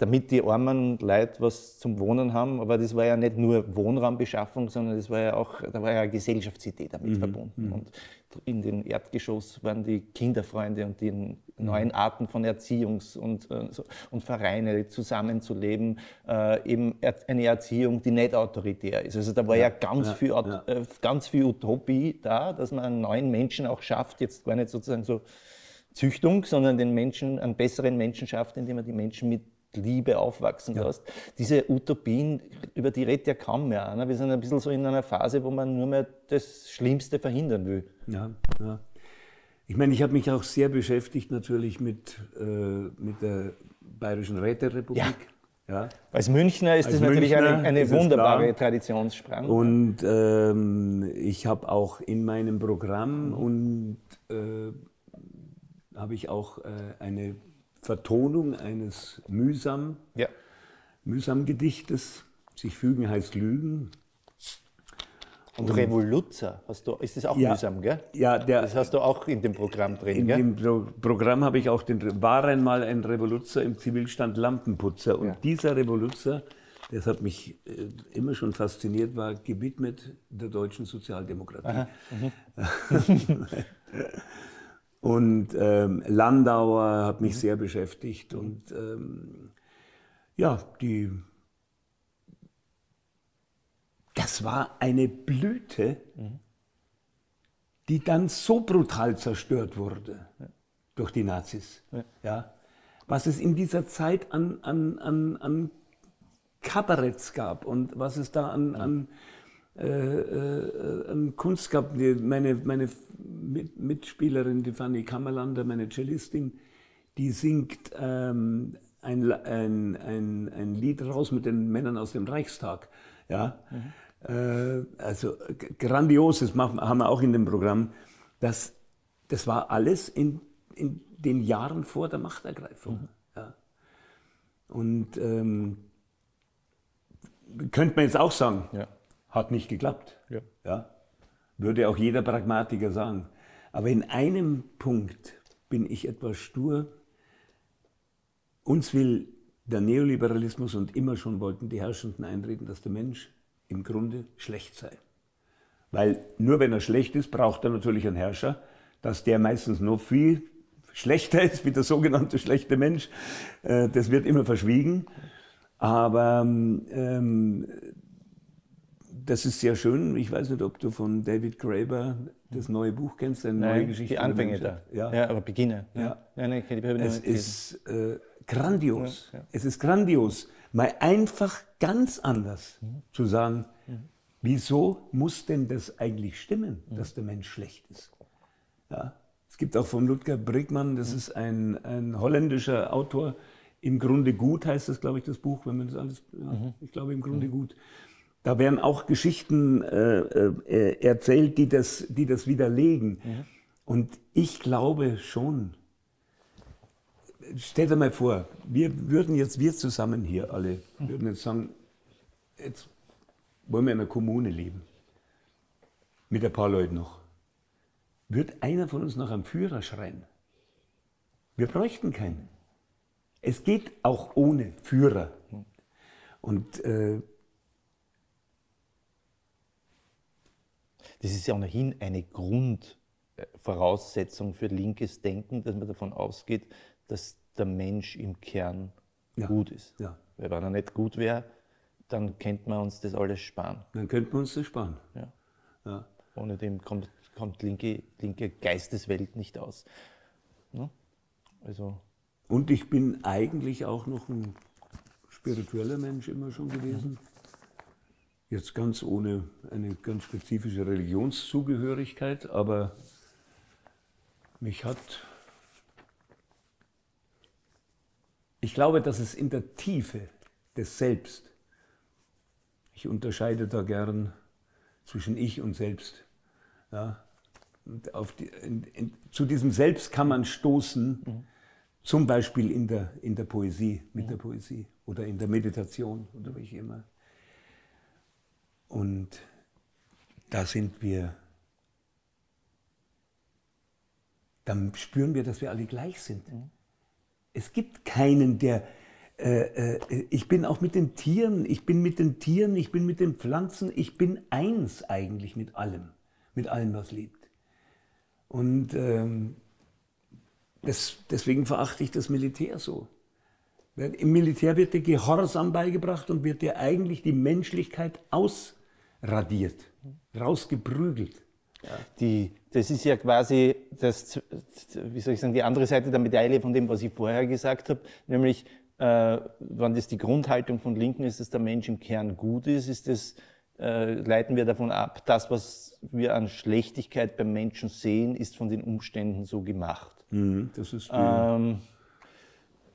damit die armen Leute was zum Wohnen haben. Aber das war ja nicht nur Wohnraumbeschaffung, sondern das war ja auch, da war ja eine Gesellschaftsidee damit mhm. verbunden. Mhm. Und in den Erdgeschoss waren die Kinderfreunde und die neuen mhm. Arten von Erziehungs- und, äh, und Vereine zusammenzuleben, äh, eben eine Erziehung, die nicht autoritär ist. Also da war ja, ja ganz, ja, viel, ja. Äh, ganz viel Utopie da, dass man einen neuen Menschen auch schafft, jetzt gar nicht sozusagen so Züchtung, sondern den Menschen, einen besseren Menschen schafft, indem man die Menschen mit Liebe aufwachsen ja. lässt. Diese Utopien, über die redet ja kaum mehr einer. Wir sind ein bisschen so in einer Phase, wo man nur mehr das Schlimmste verhindern will. Ja, ja. Ich meine, ich habe mich auch sehr beschäftigt natürlich mit, äh, mit der Bayerischen Räterepublik. Ja. Ja. Als Münchner ist Als das natürlich Münchner eine, eine wunderbare Traditionssprang. Und ähm, ich habe auch in meinem Programm und äh, habe ich auch äh, eine Vertonung eines mühsam, ja. mühsam Gedichtes. Sich fügen heißt Lügen. Und, und Revoluzzer, hast du, ist das auch ja, mühsam, gell? Ja, der, das hast du auch in dem Programm drin, in gell? In dem Pro Programm habe ich auch den, war einmal ein Revoluzzer im Zivilstand Lampenputzer. Und ja. dieser Revoluzzer, das hat mich äh, immer schon fasziniert, war gewidmet der deutschen Sozialdemokratie. Und ähm, Landauer hat mich mhm. sehr beschäftigt. Und ähm, ja, die, das war eine Blüte, mhm. die dann so brutal zerstört wurde ja. durch die Nazis. Ja. ja. Was es in dieser Zeit an, an, an, an Kabaretts gab und was es da an, an äh, äh, Kunst gab. Meine, meine Mitspielerin, die Fanny Kammerlander, meine Cellistin, die singt ähm, ein, ein, ein, ein Lied raus mit den Männern aus dem Reichstag. Ja? Mhm. Äh, also grandioses haben wir auch in dem Programm. Das, das war alles in, in den Jahren vor der Machtergreifung. Mhm. Ja. Und ähm, könnte man jetzt auch sagen, ja. Hat nicht geklappt. Ja. ja. Würde auch jeder Pragmatiker sagen. Aber in einem Punkt bin ich etwas stur. Uns will der Neoliberalismus und immer schon wollten die Herrschenden einreden, dass der Mensch im Grunde schlecht sei. Weil nur wenn er schlecht ist, braucht er natürlich einen Herrscher, dass der meistens noch viel schlechter ist wie der sogenannte schlechte Mensch. Äh, das wird immer verschwiegen. Aber ähm, das ist sehr schön. Ich weiß nicht, ob du von David Graeber das neue Buch kennst, eine neue Geschichte. Die Anfänge da. Ja. ja, aber beginne. Ja. ja. nein, es ist äh, grandios. Ja, es ist grandios, mal einfach ganz anders mhm. zu sagen, mhm. wieso muss denn das eigentlich stimmen, mhm. dass der Mensch schlecht ist? Ja. Es gibt auch von Ludger Brickmann, das mhm. ist ein, ein holländischer Autor, im Grunde gut heißt das, glaube ich, das Buch, wenn man das alles, mhm. ich glaube im Grunde mhm. gut. Da werden auch Geschichten äh, äh, erzählt, die das, die das widerlegen. Mhm. Und ich glaube schon, stell dir mal vor, wir würden jetzt, wir zusammen hier alle, würden jetzt sagen, jetzt wollen wir in einer Kommune leben. Mit ein paar Leuten noch. Wird einer von uns nach einem Führer schreien? Wir bräuchten keinen. Es geht auch ohne Führer. Und äh, das ist ja ohnehin eine Grundvoraussetzung für linkes Denken, dass man davon ausgeht, dass der Mensch im Kern Ja. gut ist. Ja. Weil wenn er nicht gut wäre, dann könnte man uns das alles sparen. dann könnten wir uns das sparen. Ja. Ja. Ohne dem kommt, kommt linke, linke Geisteswelt nicht aus. Ne? Also, Und ich bin eigentlich auch noch ein spiritueller Mensch immer schon gewesen. Jetzt ganz ohne eine ganz spezifische Religionszugehörigkeit, aber mich hat. Ich glaube, dass es in der Tiefe des Selbst, ich unterscheide da gern zwischen Ich und Selbst. Ja, und auf die, in, in, zu diesem Selbst kann man stoßen, zum Beispiel in der, in der Poesie, mit der Poesie oder in der Meditation oder wie immer. Und da sind wir, dann spüren wir, dass wir alle gleich sind. Es gibt keinen, der, äh, äh, ich bin auch mit den Tieren, ich bin mit den Tieren, ich bin mit den Pflanzen, ich bin eins eigentlich mit allem, mit allem, was lebt. Und ähm, das, deswegen verachte ich das Militär so. Im Militär wird dir Gehorsam beigebracht und wird dir eigentlich die Menschlichkeit ausradiert, rausgeprügelt. die, das ist ja quasi das, wie soll ich sagen, die andere Seite der Medaille von dem, was ich vorher gesagt habe, nämlich äh, wenn das die Grundhaltung von Linken ist, dass der Mensch im Kern gut ist, ist das, äh, leiten wir davon ab, das, was wir an Schlechtigkeit beim Menschen sehen, ist von den Umständen so gemacht. Das ist Ähm,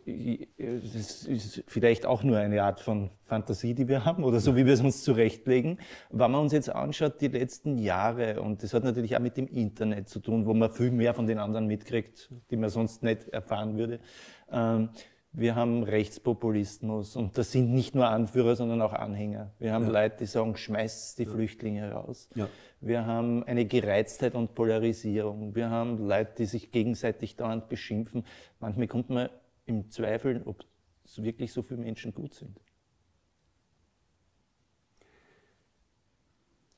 das ist vielleicht auch nur eine Art von Fantasie, die wir haben oder so, wie wir es uns zurechtlegen. Wenn man uns jetzt anschaut, die letzten Jahre, und das hat natürlich auch mit dem Internet zu tun, wo man viel mehr von den anderen mitkriegt, die man sonst nicht erfahren würde. Ähm, wir haben Rechtspopulismus und das sind nicht nur Anführer, sondern auch Anhänger. Wir haben Leute, die sagen, schmeißt die Flüchtlinge raus. Ja. Wir haben eine Gereiztheit und Polarisierung. Wir haben Leute, die sich gegenseitig dauernd beschimpfen. Manchmal kommt man im Zweifel, ob es wirklich so viele Menschen gut sind.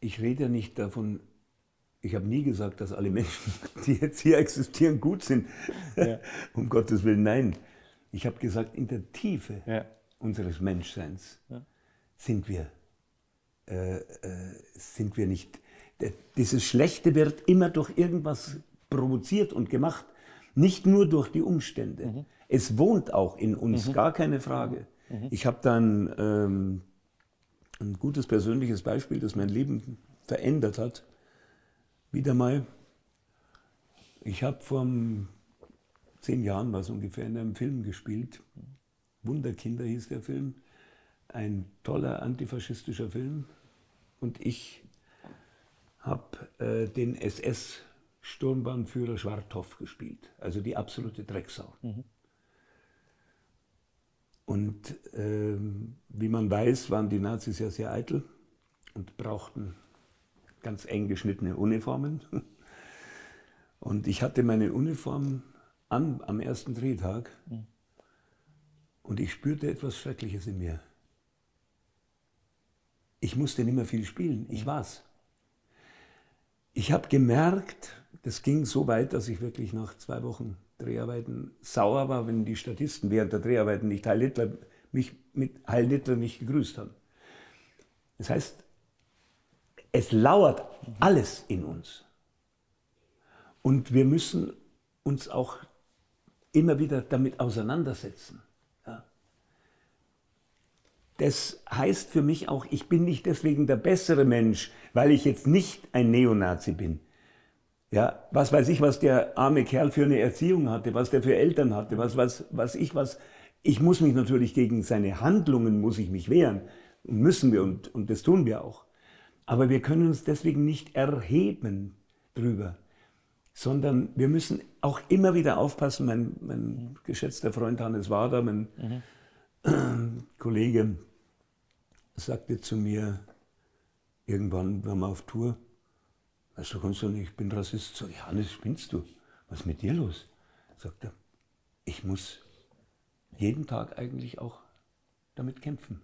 ich rede ja nicht davon, ich habe nie gesagt, dass alle Menschen, die jetzt hier existieren, gut sind. um Gottes Willen, nein. Ich habe gesagt, in der Tiefe Ja. unseres Menschseins sind wir, äh, äh, sind wir nicht. Dieses Schlechte wird immer durch irgendwas provoziert und gemacht, nicht nur durch die Umstände. Es wohnt auch in uns, gar keine Frage. Ich habe dann ähm, ein gutes persönliches Beispiel, das mein Leben verändert hat. Wieder mal. Ich habe vor zehn Jahren, war es ungefähr, in einem Film gespielt. Wunderkinder hieß der Film. Ein toller antifaschistischer Film. Und ich habe äh, den SS-Sturmbahnführer Schwarthoff gespielt. Also die absolute Drecksau. Und ähm, wie man weiß, waren die Nazis ja sehr eitel und brauchten ganz eng geschnittene Uniformen. Und ich hatte meine Uniform an am ersten Drehtag und ich spürte etwas Schreckliches in mir. Ich musste nicht mehr viel spielen, ich war's. Ich habe gemerkt, das ging so weit, dass ich wirklich nach zwei Wochen Dreharbeiten sauer war, wenn die Statisten während der Dreharbeiten nicht Heil Hitler, mich mit Heil Hitler nicht gegrüßt haben. Das heißt, es lauert alles in uns. Und wir müssen uns auch immer wieder damit auseinandersetzen. Ja. Das heißt für mich auch, ich bin nicht deswegen der bessere Mensch, weil ich jetzt nicht ein Neonazi bin. Ja, was weiß ich, was der arme Kerl für eine Erziehung hatte, was der für Eltern hatte, was, was, was ich was. Ich muss mich natürlich gegen seine Handlungen muss ich mich wehren müssen wir und, und das tun wir auch. Aber wir können uns deswegen nicht erheben drüber, sondern wir müssen auch immer wieder aufpassen. Mein, mein geschätzter Freund Hannes Wader, mein mhm. Kollege, sagte zu mir irgendwann, wir waren auf Tour, du, kannst du nicht, ich bin Rassist. So, ja, Hannes, spinnst du? Was ist mit dir los? Sagt er, ich muss jeden Tag eigentlich auch damit kämpfen.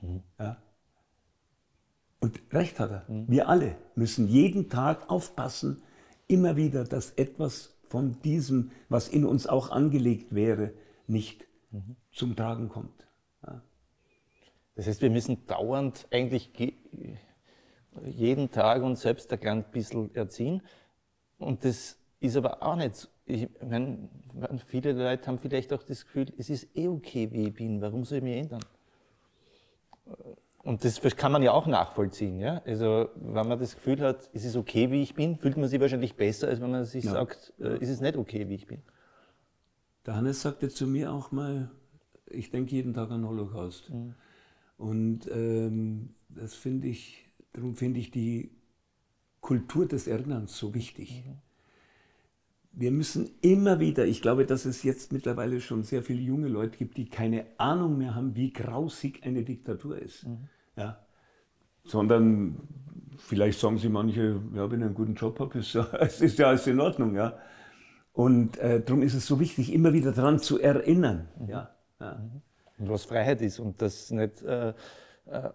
Mhm. Ja? Und recht hat er. Mhm. Wir alle müssen jeden Tag aufpassen, immer wieder, dass etwas von diesem, was in uns auch angelegt wäre, nicht mhm. zum Tragen kommt. Ja. Das heißt, wir müssen dauernd eigentlich jeden Tag uns selbst ein klein bisschen erziehen. Und das ist aber auch nicht, ich meine, viele Leute haben vielleicht auch das Gefühl, es ist eh okay, wie ich bin, warum soll ich mich ändern? Und das kann man ja auch nachvollziehen. Ja? Also wenn man das Gefühl hat, es ist okay, wie ich bin, fühlt man sich wahrscheinlich besser, als wenn man sich ja. sagt, äh, ist es nicht okay, wie ich bin. Der Hannes sagte zu mir auch mal, ich denke jeden Tag an Holocaust. Mhm. Und ähm, das finde ich, darum finde ich die Kultur des Erinnerns so wichtig. Mhm. Wir müssen immer wieder, ich glaube, dass es jetzt mittlerweile schon sehr viele junge Leute gibt, die keine Ahnung mehr haben, wie grausig eine Diktatur ist. Mhm. Ja. Sondern vielleicht sagen sie manche, ja, wenn ich einen guten Job habe, ist, ja, ist ja alles in Ordnung. Ja. Und äh, darum ist es so wichtig, immer wieder daran zu erinnern. Mhm. Ja. ja. Und was Freiheit ist und das nicht. Äh äh,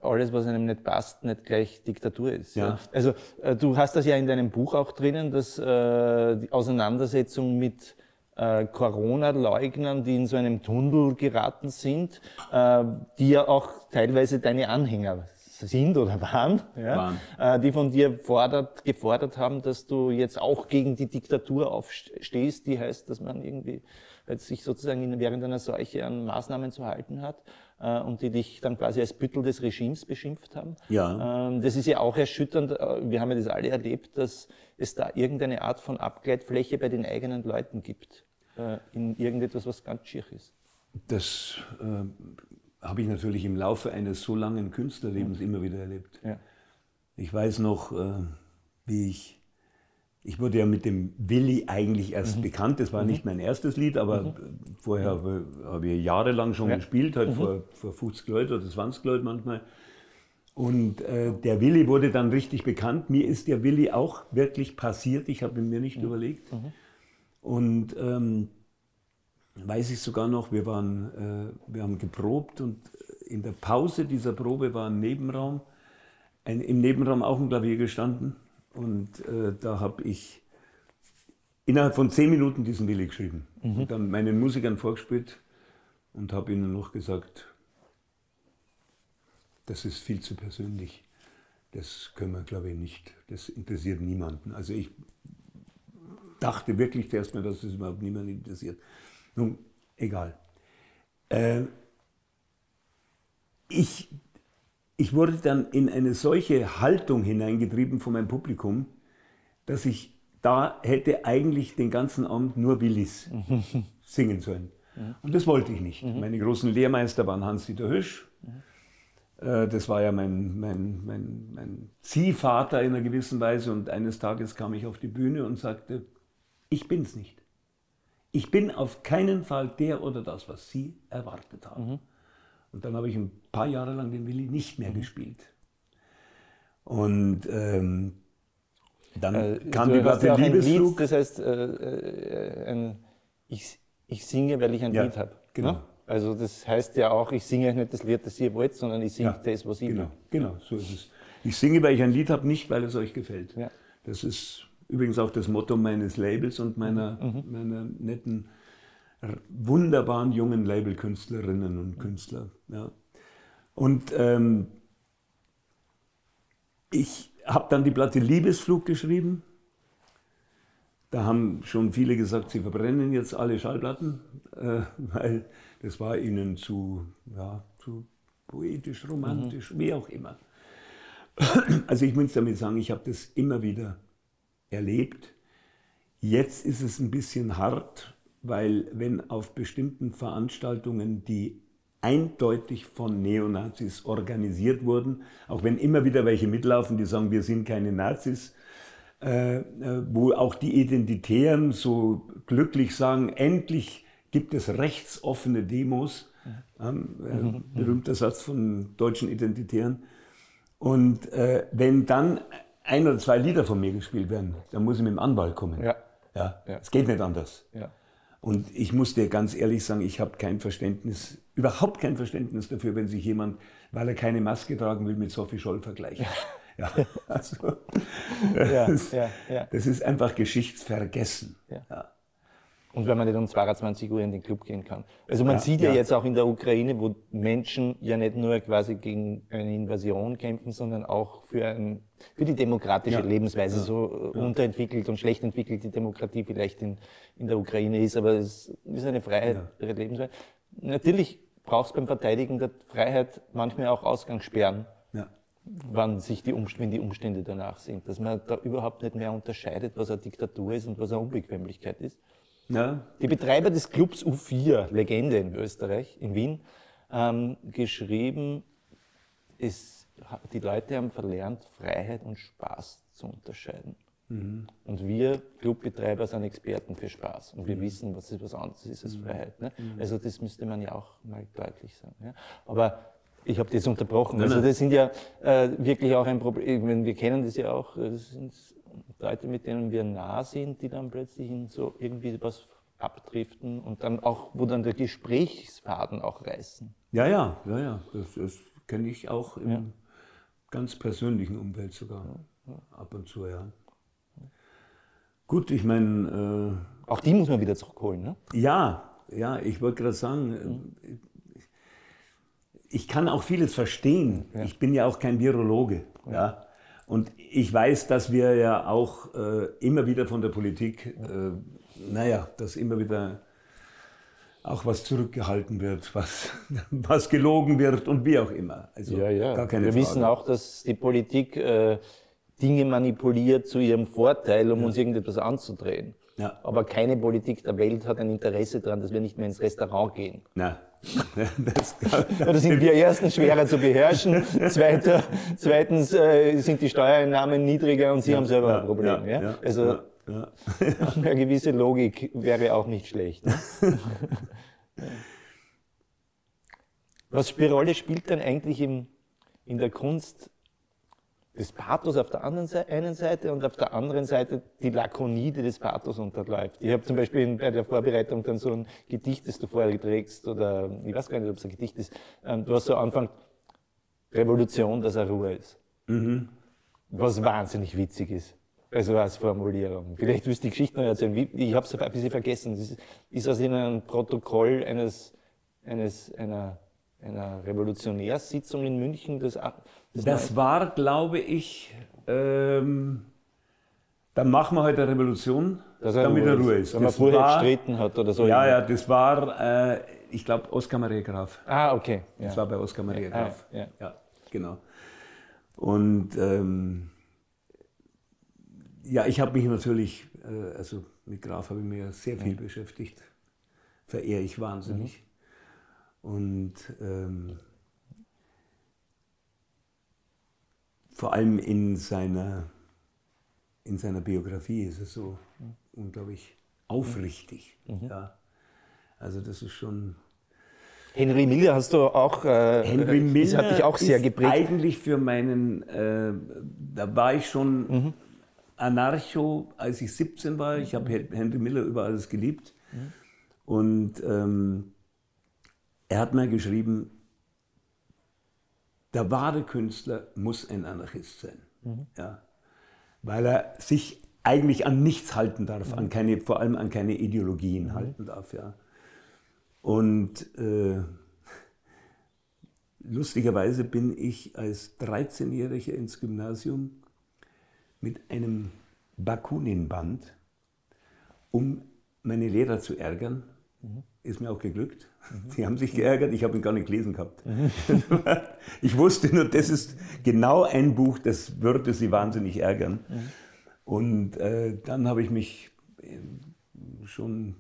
alles, was einem nicht passt, nicht gleich Diktatur ist. Ja. Also äh, du hast das ja in deinem Buch auch drinnen, dass äh, die Auseinandersetzung mit Corona-Leugnern, die in so einem Tunnel geraten sind, die ja auch teilweise deine Anhänger sind oder waren, ja, waren. die von dir fordert, gefordert haben, dass du jetzt auch gegen die Diktatur aufstehst, die heißt, dass man irgendwie sich sozusagen während einer Seuche an Maßnahmen zu halten hat äh, und die dich dann quasi als Büttel des Regimes beschimpft haben. Ja. Ähm, das ist ja auch erschütternd. Äh, wir haben ja das alle erlebt, dass es da irgendeine Art von Abgleitfläche bei den eigenen Leuten gibt. Äh, in irgendetwas, was ganz schier ist. Das äh, habe ich natürlich im Laufe eines so langen Künstlerlebens ja. immer wieder erlebt. Ja. Ich weiß noch, äh, wie ich ich wurde ja mit dem Willi eigentlich erst mhm. bekannt. Das war mhm. nicht mein erstes Lied, aber mhm. vorher habe, habe ich jahrelang schon ja. gespielt, halt mhm. vor, vor 50 Leuten oder 20 Leuten manchmal. Und äh, der Willi wurde dann richtig bekannt. Mir ist der Willi auch wirklich passiert. Ich habe ihn mir nicht mhm. überlegt. Mhm. Und ähm, weiß ich sogar noch, wir, waren, äh, wir haben geprobt und in der Pause dieser Probe war ein Nebenraum, ein, im Nebenraum auch ein Klavier gestanden. Und äh, da habe ich innerhalb von zehn Minuten diesen Willi geschrieben. Mhm. Und dann meinen Musikern vorgespielt und habe ihnen noch gesagt, das ist viel zu persönlich. Das können wir, glaube ich, nicht. Das interessiert niemanden. Also ich dachte wirklich zuerst mal, dass das überhaupt niemanden interessiert. Nun, egal. Äh, ich ich wurde dann in eine solche Haltung hineingetrieben von meinem Publikum, dass ich da hätte eigentlich den ganzen Abend nur Willis singen sollen. Und das wollte ich nicht. Mhm. Meine großen Lehrmeister waren Hans-Dieter Hüsch. Mhm. Das war ja mein, mein, mein, mein Ziehvater in einer gewissen Weise. Und eines Tages kam ich auf die Bühne und sagte, ich bin's nicht. Ich bin auf keinen Fall der oder das, was Sie erwartet haben. Mhm. Und dann habe ich ein paar Jahre lang den Willi nicht mehr mhm. gespielt. Und ähm, dann äh, kam die Platte Liebesflug. Lied, das heißt, äh, äh, ein, ich, ich singe, weil ich ein ja, Lied habe. Genau. Ne? Also das heißt ja auch, ich singe nicht das Lied, das ihr wollt, sondern ich singe ja, das, was ich genau, will. Genau, so ist es. Ich singe, weil ich ein Lied habe, nicht weil es euch gefällt. Ja. Das ist übrigens auch das Motto meines Labels und meiner, mhm. meiner netten wunderbaren jungen Labelkünstlerinnen und Künstler. Ja. Und ähm, ich habe dann die Platte Liebesflug geschrieben. Da haben schon viele gesagt, sie verbrennen jetzt alle Schallplatten, äh, weil das war ihnen zu, ja, zu poetisch, romantisch, mhm. wie auch immer. Also ich muss damit sagen, ich habe das immer wieder erlebt. Jetzt ist es ein bisschen hart, weil wenn auf bestimmten Veranstaltungen, die eindeutig von Neonazis organisiert wurden, auch wenn immer wieder welche mitlaufen, die sagen, wir sind keine Nazis, äh, äh, wo auch die Identitären so glücklich sagen, endlich gibt es rechtsoffene Demos. Ähm, äh, berühmter Satz von deutschen Identitären. Und äh, wenn dann ein oder zwei Lieder von mir gespielt werden, dann muss ich mit dem Anwalt kommen. Ja. Ja, Ja. es geht nicht anders. Ja. Und ich muss dir ganz ehrlich sagen, ich habe kein Verständnis, überhaupt kein Verständnis dafür, wenn sich jemand, weil er keine Maske tragen will, mit Sophie Scholl vergleicht. Ja, also, Ja, das, ja, ja. das ist einfach Geschichtsvergessen. Ja. Ja. Und wenn man nicht um 22 Uhr in den Club gehen kann. Also man Ja, sieht ja, ja. jetzt auch in der Ukraine, wo Menschen ja nicht nur quasi gegen eine Invasion kämpfen, sondern auch für, ein, für die demokratische Ja. Lebensweise, so äh, unterentwickelt und schlecht entwickelt die Demokratie vielleicht in, in der Ukraine ist, aber es ist eine Freiheit, ihre Lebensweise. Natürlich braucht es beim Verteidigen der Freiheit manchmal auch Ausgangssperren Ja. wann sich die Umstände, wenn die Umstände danach sind, dass man da überhaupt nicht mehr unterscheidet, was eine Diktatur ist und was eine Unbequemlichkeit ist. Ja. Die Betreiber des Clubs U4, Legende in Österreich, in Wien, ähm, geschrieben, ist, die Leute haben verlernt, Freiheit und Spaß zu unterscheiden. Und wir Clubbetreiber sind Experten für Spaß und wir wissen, was ist was anderes ist als Freiheit. Ne? Also das müsste man ja auch mal deutlich sagen. Ja? Aber ich habe das unterbrochen. Also das sind ja äh, wirklich auch ein Problem. Wir kennen das ja auch. Das sind Leute, mit denen wir nah sind, die dann plötzlich in so irgendwie was abdriften und dann auch, wo dann der Gesprächsfaden auch reißen. Ja, ja, ja, ja. Das, das kenne ich auch im ganz persönlichen Umfeld sogar. Ab und zu, ja. Gut, ich meine, Auch die muss man wieder zurückholen. Ne? äh, ja, ja, ich wollte gerade sagen, äh, ich kann auch vieles verstehen. Ich bin ja auch kein Virologe. Ja. Und ich weiß, dass wir ja auch äh, immer wieder von der Politik, äh, naja, dass immer wieder auch was zurückgehalten wird, was, was gelogen wird und wie auch immer. Also gar keine wir Frage. wissen auch, dass die Politik äh, Dinge manipuliert zu ihrem Vorteil, um uns irgendetwas anzudrehen. Ja. Aber keine Politik der Welt hat ein Interesse daran, dass wir nicht mehr ins Restaurant gehen. Na, das, Da sind wir erstens schwerer zu beherrschen, zweiter, zweitens äh, sind die Steuereinnahmen niedriger und Sie haben selber ein Problem. Ja, Also ja, ja. eine gewisse Logik wäre auch nicht schlecht. Ne? Was für Rolle spielt denn eigentlich im, in der Kunst des Pathos auf der anderen Seite, einen Seite und auf der anderen Seite die Lakonie, die des Pathos unterläuft. Ich habe zum Beispiel in, bei der Vorbereitung dann so ein Gedicht, das du vorträgst, oder ich weiß gar nicht, ob es ein Gedicht ist, ähm, du hast so Anfang Revolution, dass er Ruhe ist. Was wahnsinnig witzig ist. Also als Formulierung. Vielleicht willst du die Geschichte noch erzählen. Ich habe es ein bisschen vergessen. Das ist, ist aus einem Protokoll eines, eines, einer, einer Revolutionärssitzung in München. Das, das, war, glaube ich, ähm, dann machen wir heute eine Revolution, dass er damit er Ruhe ist. Wenn man vorher war, gestritten hat oder so. ja, ja, das war, äh, ich glaube, Oskar Maria Graf. Ah, okay. Ja. Das war bei Oskar Maria Ah, Graf. ja. ja, genau. Und ähm, ja, ich habe mich natürlich, äh, also mit Graf habe ich mich ja sehr viel beschäftigt. Verehre ich wahnsinnig. Und ähm, vor allem in seiner, in seiner Biografie ist es so unglaublich aufrichtig. Ja. Also das ist schon... Henry Miller hast du auch, äh, Henry Miller das hat dich auch sehr geprägt. eigentlich für meinen, äh, da war ich schon Mhm. Anarcho, als ich 17 war. Ich habe Henry Miller über alles geliebt. Mhm. Und ähm, er hat mal geschrieben, der wahre Künstler muss ein Anarchist sein. Mhm. Ja. Weil er sich eigentlich an nichts halten darf, Mhm. an keine, vor allem an keine Ideologien halten darf. Ja. Und äh, lustigerweise bin ich als 13-Jähriger ins Gymnasium mit einem Bakunin-Band, um meine Lehrer zu ärgern. Ist mir auch geglückt. Die haben sich geärgert, ich habe ihn gar nicht gelesen gehabt. ich wusste nur, das ist genau ein Buch, das würde sie wahnsinnig ärgern. Und äh, dann habe ich mich äh, schon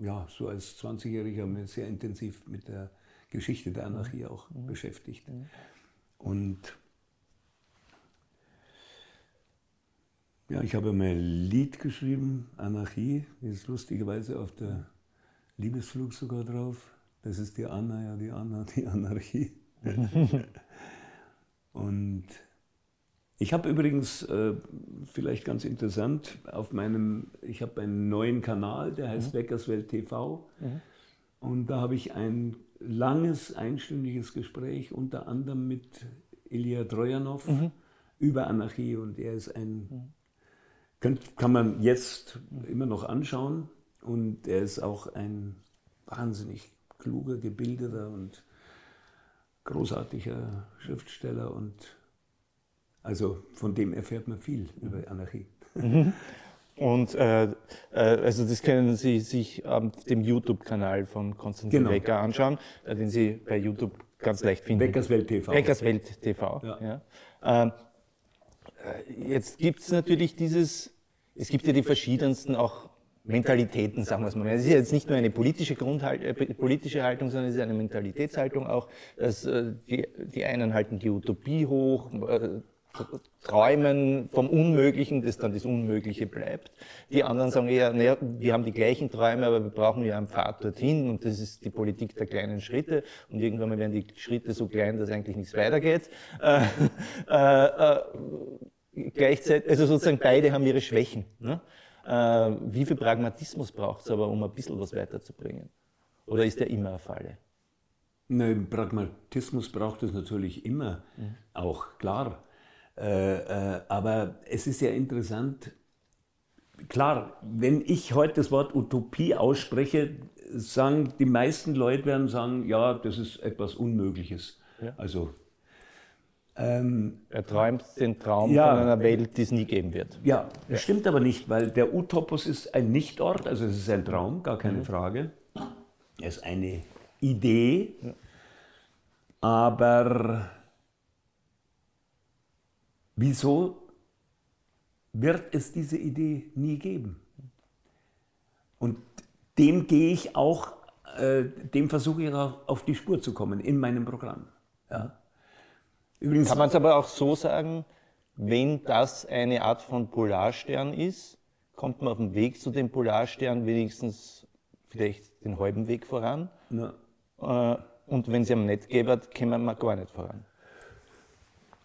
ja, so als 20-Jähriger mir sehr intensiv mit der Geschichte der Anarchie auch beschäftigt. Und Ja, ich habe mal ein Lied geschrieben, Anarchie, ist lustigerweise auf der Liebesflug sogar drauf. Das ist die Anna, ja, die Anna, die Anarchie. Und ich habe übrigens, äh, vielleicht ganz interessant, auf meinem, ich habe einen neuen Kanal, der heißt mhm. Weckerswelt TV. Mhm. Und da habe ich ein langes, einstündiges Gespräch, unter anderem mit Ilya Trojanow mhm. über Anarchie. Und er ist ein, mhm. kann, man jetzt immer noch anschauen. Und er ist auch ein wahnsinnig kluger, gebildeter und großartiger Schriftsteller und also von dem erfährt man viel über Anarchie. Mhm. Und äh, äh, also das können Sie sich auf dem YouTube-Kanal von Konstantin genau. Wecker anschauen, äh, den Sie bei YouTube ganz leicht finden. Weckerswelt TV. Weckerswelt TV. Ja. ja. Ähm, äh, jetzt gibt es natürlich dieses, es gibt ja die verschiedensten auch Mentalitäten, sagen wir es mal. Es ist jetzt nicht nur eine politische, Grundhalt, äh, politische Haltung, sondern es ist eine Mentalitätshaltung auch. Dass, äh, die, die einen halten die Utopie hoch, äh, träumen vom Unmöglichen, das dann das Unmögliche bleibt. Die anderen sagen eher, naja, wir haben die gleichen Träume, aber wir brauchen ja einen Pfad dorthin und das ist die Politik der kleinen Schritte und irgendwann mal werden die Schritte so klein, dass eigentlich nichts weitergeht. Äh, äh, äh, gleichzeitig, also sozusagen beide haben ihre Schwächen. Ne? Äh, wie viel Pragmatismus braucht es aber, um ein bisschen was weiterzubringen? Oder ist der immer eine Falle? Nein, Pragmatismus braucht es natürlich immer, mhm. auch klar. Äh, äh, aber es ist ja interessant, klar, wenn ich heute das Wort Utopie ausspreche, sagen die meisten Leute werden sagen, ja, das ist etwas Unmögliches. Ja. Also ähm, er träumt den Traum ja, von einer Welt, die es nie geben wird. Ja, das ja. stimmt aber nicht, weil der Utopus ist ein Nichtort, also es ist ein Traum, gar keine mhm. Frage. Er ist eine Idee, ja. aber wieso wird es diese Idee nie geben? Und dem gehe ich auch, äh, dem versuche ich auch auf die Spur zu kommen in meinem Programm. Ja. Übrigens Kann man es aber auch so sagen, wenn das eine Art von Polarstern ist, kommt man auf dem Weg zu dem Polarstern wenigstens vielleicht den halben Weg voran. Ja. Äh, und wenn sie am Netz geben, kommen wir gar nicht voran.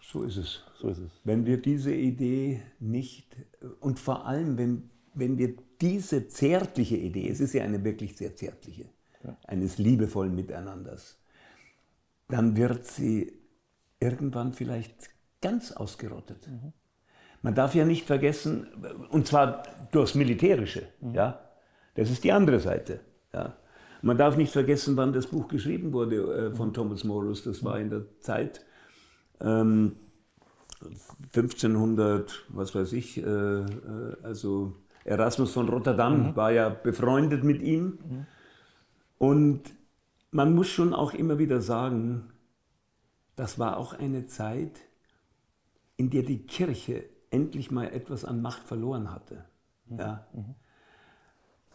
So ist es. So ist es. Wenn wir diese Idee nicht, und vor allem, wenn, wenn wir diese zärtliche Idee, es ist ja eine wirklich sehr zärtliche, ja. eines liebevollen Miteinanders, dann wird sie irgendwann vielleicht ganz ausgerottet. Mhm. Man darf ja nicht vergessen, und zwar durchs Militärische, mhm. ja, das ist die andere Seite. Ja. Man darf nicht vergessen, wann das Buch geschrieben wurde äh, von Thomas Morus. Das war in der Zeit ähm, 1500, was weiß ich, äh, äh, also Erasmus von Rotterdam mhm. war ja befreundet mit ihm. Mhm. Und man muss schon auch immer wieder sagen, das war auch eine Zeit, in der die Kirche endlich mal etwas an Macht verloren hatte. Mhm. Ja. Mhm.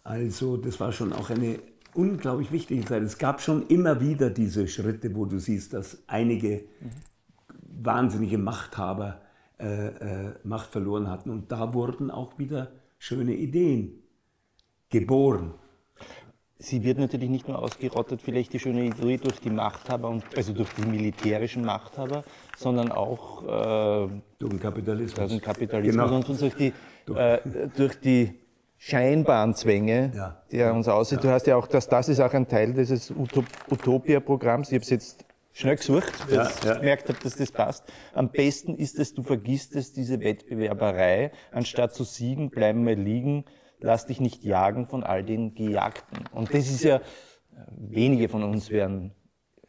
Also das war schon auch eine unglaublich wichtige Zeit. Es gab schon immer wieder diese Schritte, wo du siehst, dass einige mhm. wahnsinnige Machthaber äh, äh, Macht verloren hatten. Und da wurden auch wieder schöne Ideen geboren sie wird natürlich nicht nur ausgerottet, vielleicht die schöne Idee durch die Machthaber, und, also durch die militärischen Machthaber, sondern auch äh, durch den Kapitalismus. Durch den Kapitalismus genau. und durch die, äh, durch die scheinbaren Zwänge, ja. die er uns aussieht. Ja. Du hast ja auch, das, das ist auch ein Teil dieses Utop Utopia-Programms. Ich habe es jetzt schnell gesucht, weil ja, ich ja. gemerkt habe, dass das passt. Am besten ist es, du vergisst es, diese Wettbewerberei. Anstatt zu siegen, bleiben wir liegen lass dich nicht jagen von all den Gejagten. Und das ist ja, wenige von uns werden,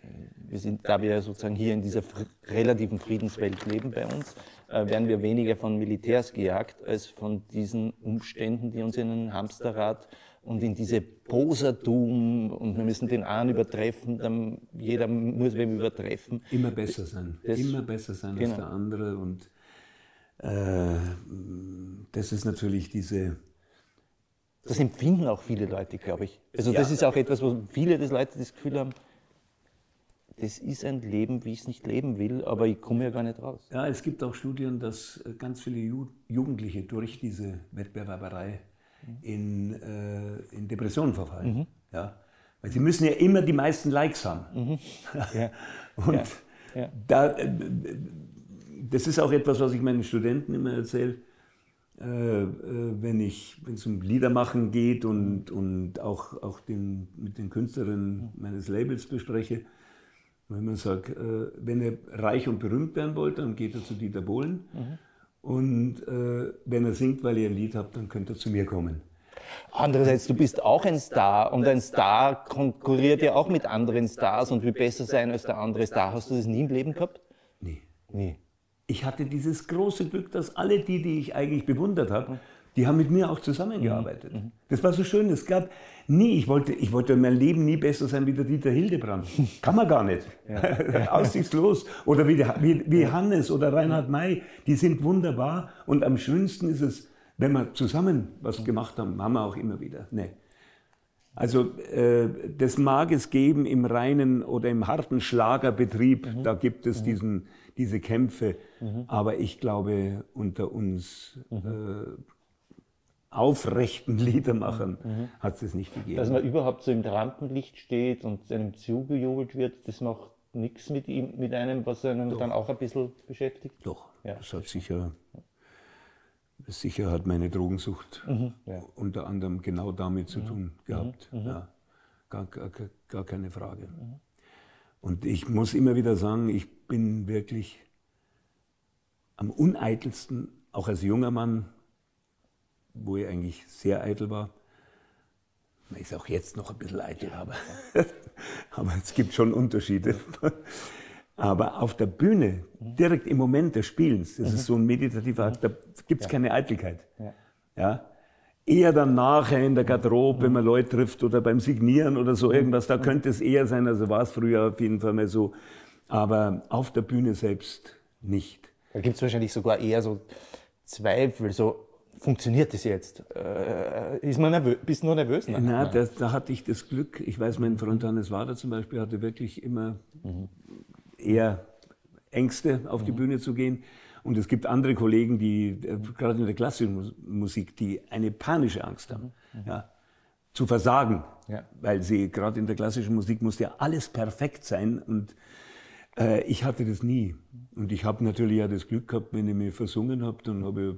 äh, wir sind, da wir sozusagen hier in dieser relativen Friedenswelt leben bei uns, äh, werden wir weniger von Militärs gejagt, als von diesen Umständen, die uns in ein Hamsterrad und in diese Posertum und wir müssen den einen übertreffen, dann jeder muss wem übertreffen. Immer besser sein, das, immer besser sein genau. als der andere und äh, das ist natürlich diese das empfinden auch viele Leute, glaube ich. Also ja. das ist auch etwas, wo viele des Leute das Gefühl haben, das ist ein Leben, wie ich es nicht leben will, aber ich komme ja gar nicht raus. Ja, es gibt auch Studien, dass äh, ganz viele Ju Jugendliche durch diese Wettbewerberei in, äh, in Depressionen verfallen. Mhm. Ja? Weil sie müssen ja immer die meisten Likes haben. Mhm. Ja. Und Ja, ja. Da, äh, das ist auch etwas, was ich meinen Studenten immer erzähle. Äh, äh, wenn ich, wenn es um Liedermachen geht und, und auch, auch den, mit den Künstlerinnen meines Labels bespreche, wenn man sagt, äh, wenn ihr reich und berühmt werden wollt, dann geht er zu Dieter Bohlen. Und äh, wenn er singt, weil ihr ein Lied habt, dann könnt ihr zu mir kommen. Andererseits, du bist auch ein Star und ein Star konkurriert ja auch mit anderen Stars und will besser sein als der andere Star. Hast du das nie im Leben gehabt? Nee. Nie. Ich hatte dieses große Glück, dass alle die, die ich eigentlich bewundert habe, die haben mit mir auch zusammengearbeitet. Das war so schön. Es gab nie, ich wollte, ich wollte in meinem Leben nie besser sein wie der Dieter Hildebrand. Kann man gar nicht. Aussichtslos. Oder wie, der- wie, wie Hannes oder Reinhard May. Die sind wunderbar. Und am schönsten ist es, wenn wir zusammen was gemacht haben, haben wir auch immer wieder. Nee. Also äh, das mag es geben im reinen oder im harten Schlagerbetrieb, da gibt es diesen, diese Kämpfe, aber ich glaube unter uns äh, aufrechten Liedermachern hat es das nicht gegeben. Dass man überhaupt so im Rampenlicht steht und einem zugejubelt wird, das macht nichts mit ihm, mit einem, was einen dann auch ein bisschen beschäftigt. Doch, Ja. das hat sicher, sicher hat meine Drogensucht ja. unter anderem genau damit zu tun gehabt. Ja, gar, gar, gar keine Frage. Und ich muss immer wieder sagen, ich bin wirklich am uneitelsten, auch als junger Mann, wo ich eigentlich sehr eitel war. Man ist auch jetzt noch ein bisschen eitel, aber, aber es gibt schon Unterschiede. Aber auf der Bühne, direkt im Moment des Spielens, das ist so ein meditativer Akt, da gibt es keine Eitelkeit. Ja. Ja? Eher dann nachher in der Garderobe, wenn man Leute trifft oder beim Signieren oder so irgendwas, da könnte es eher sein, also war es früher auf jeden Fall mal so. Aber auf der Bühne selbst nicht. Da gibt es wahrscheinlich sogar eher so Zweifel, so funktioniert das jetzt? Äh, ist man nervös? Bist du nur nervös? Nein. Na, das, da hatte ich das Glück, ich weiß, mein Freund Hannes Wader zum Beispiel hatte wirklich immer eher Ängste, auf die Bühne zu gehen. Und es gibt andere Kollegen, die, äh, gerade in der klassischen Mus- Musik, die eine panische Angst haben, ja, zu versagen. Ja. Weil sie, gerade in der klassischen Musik muss ja alles perfekt sein. Und äh, ich hatte das nie. Und ich habe natürlich ja das Glück gehabt, wenn ich mich versungen habe, dann habe ich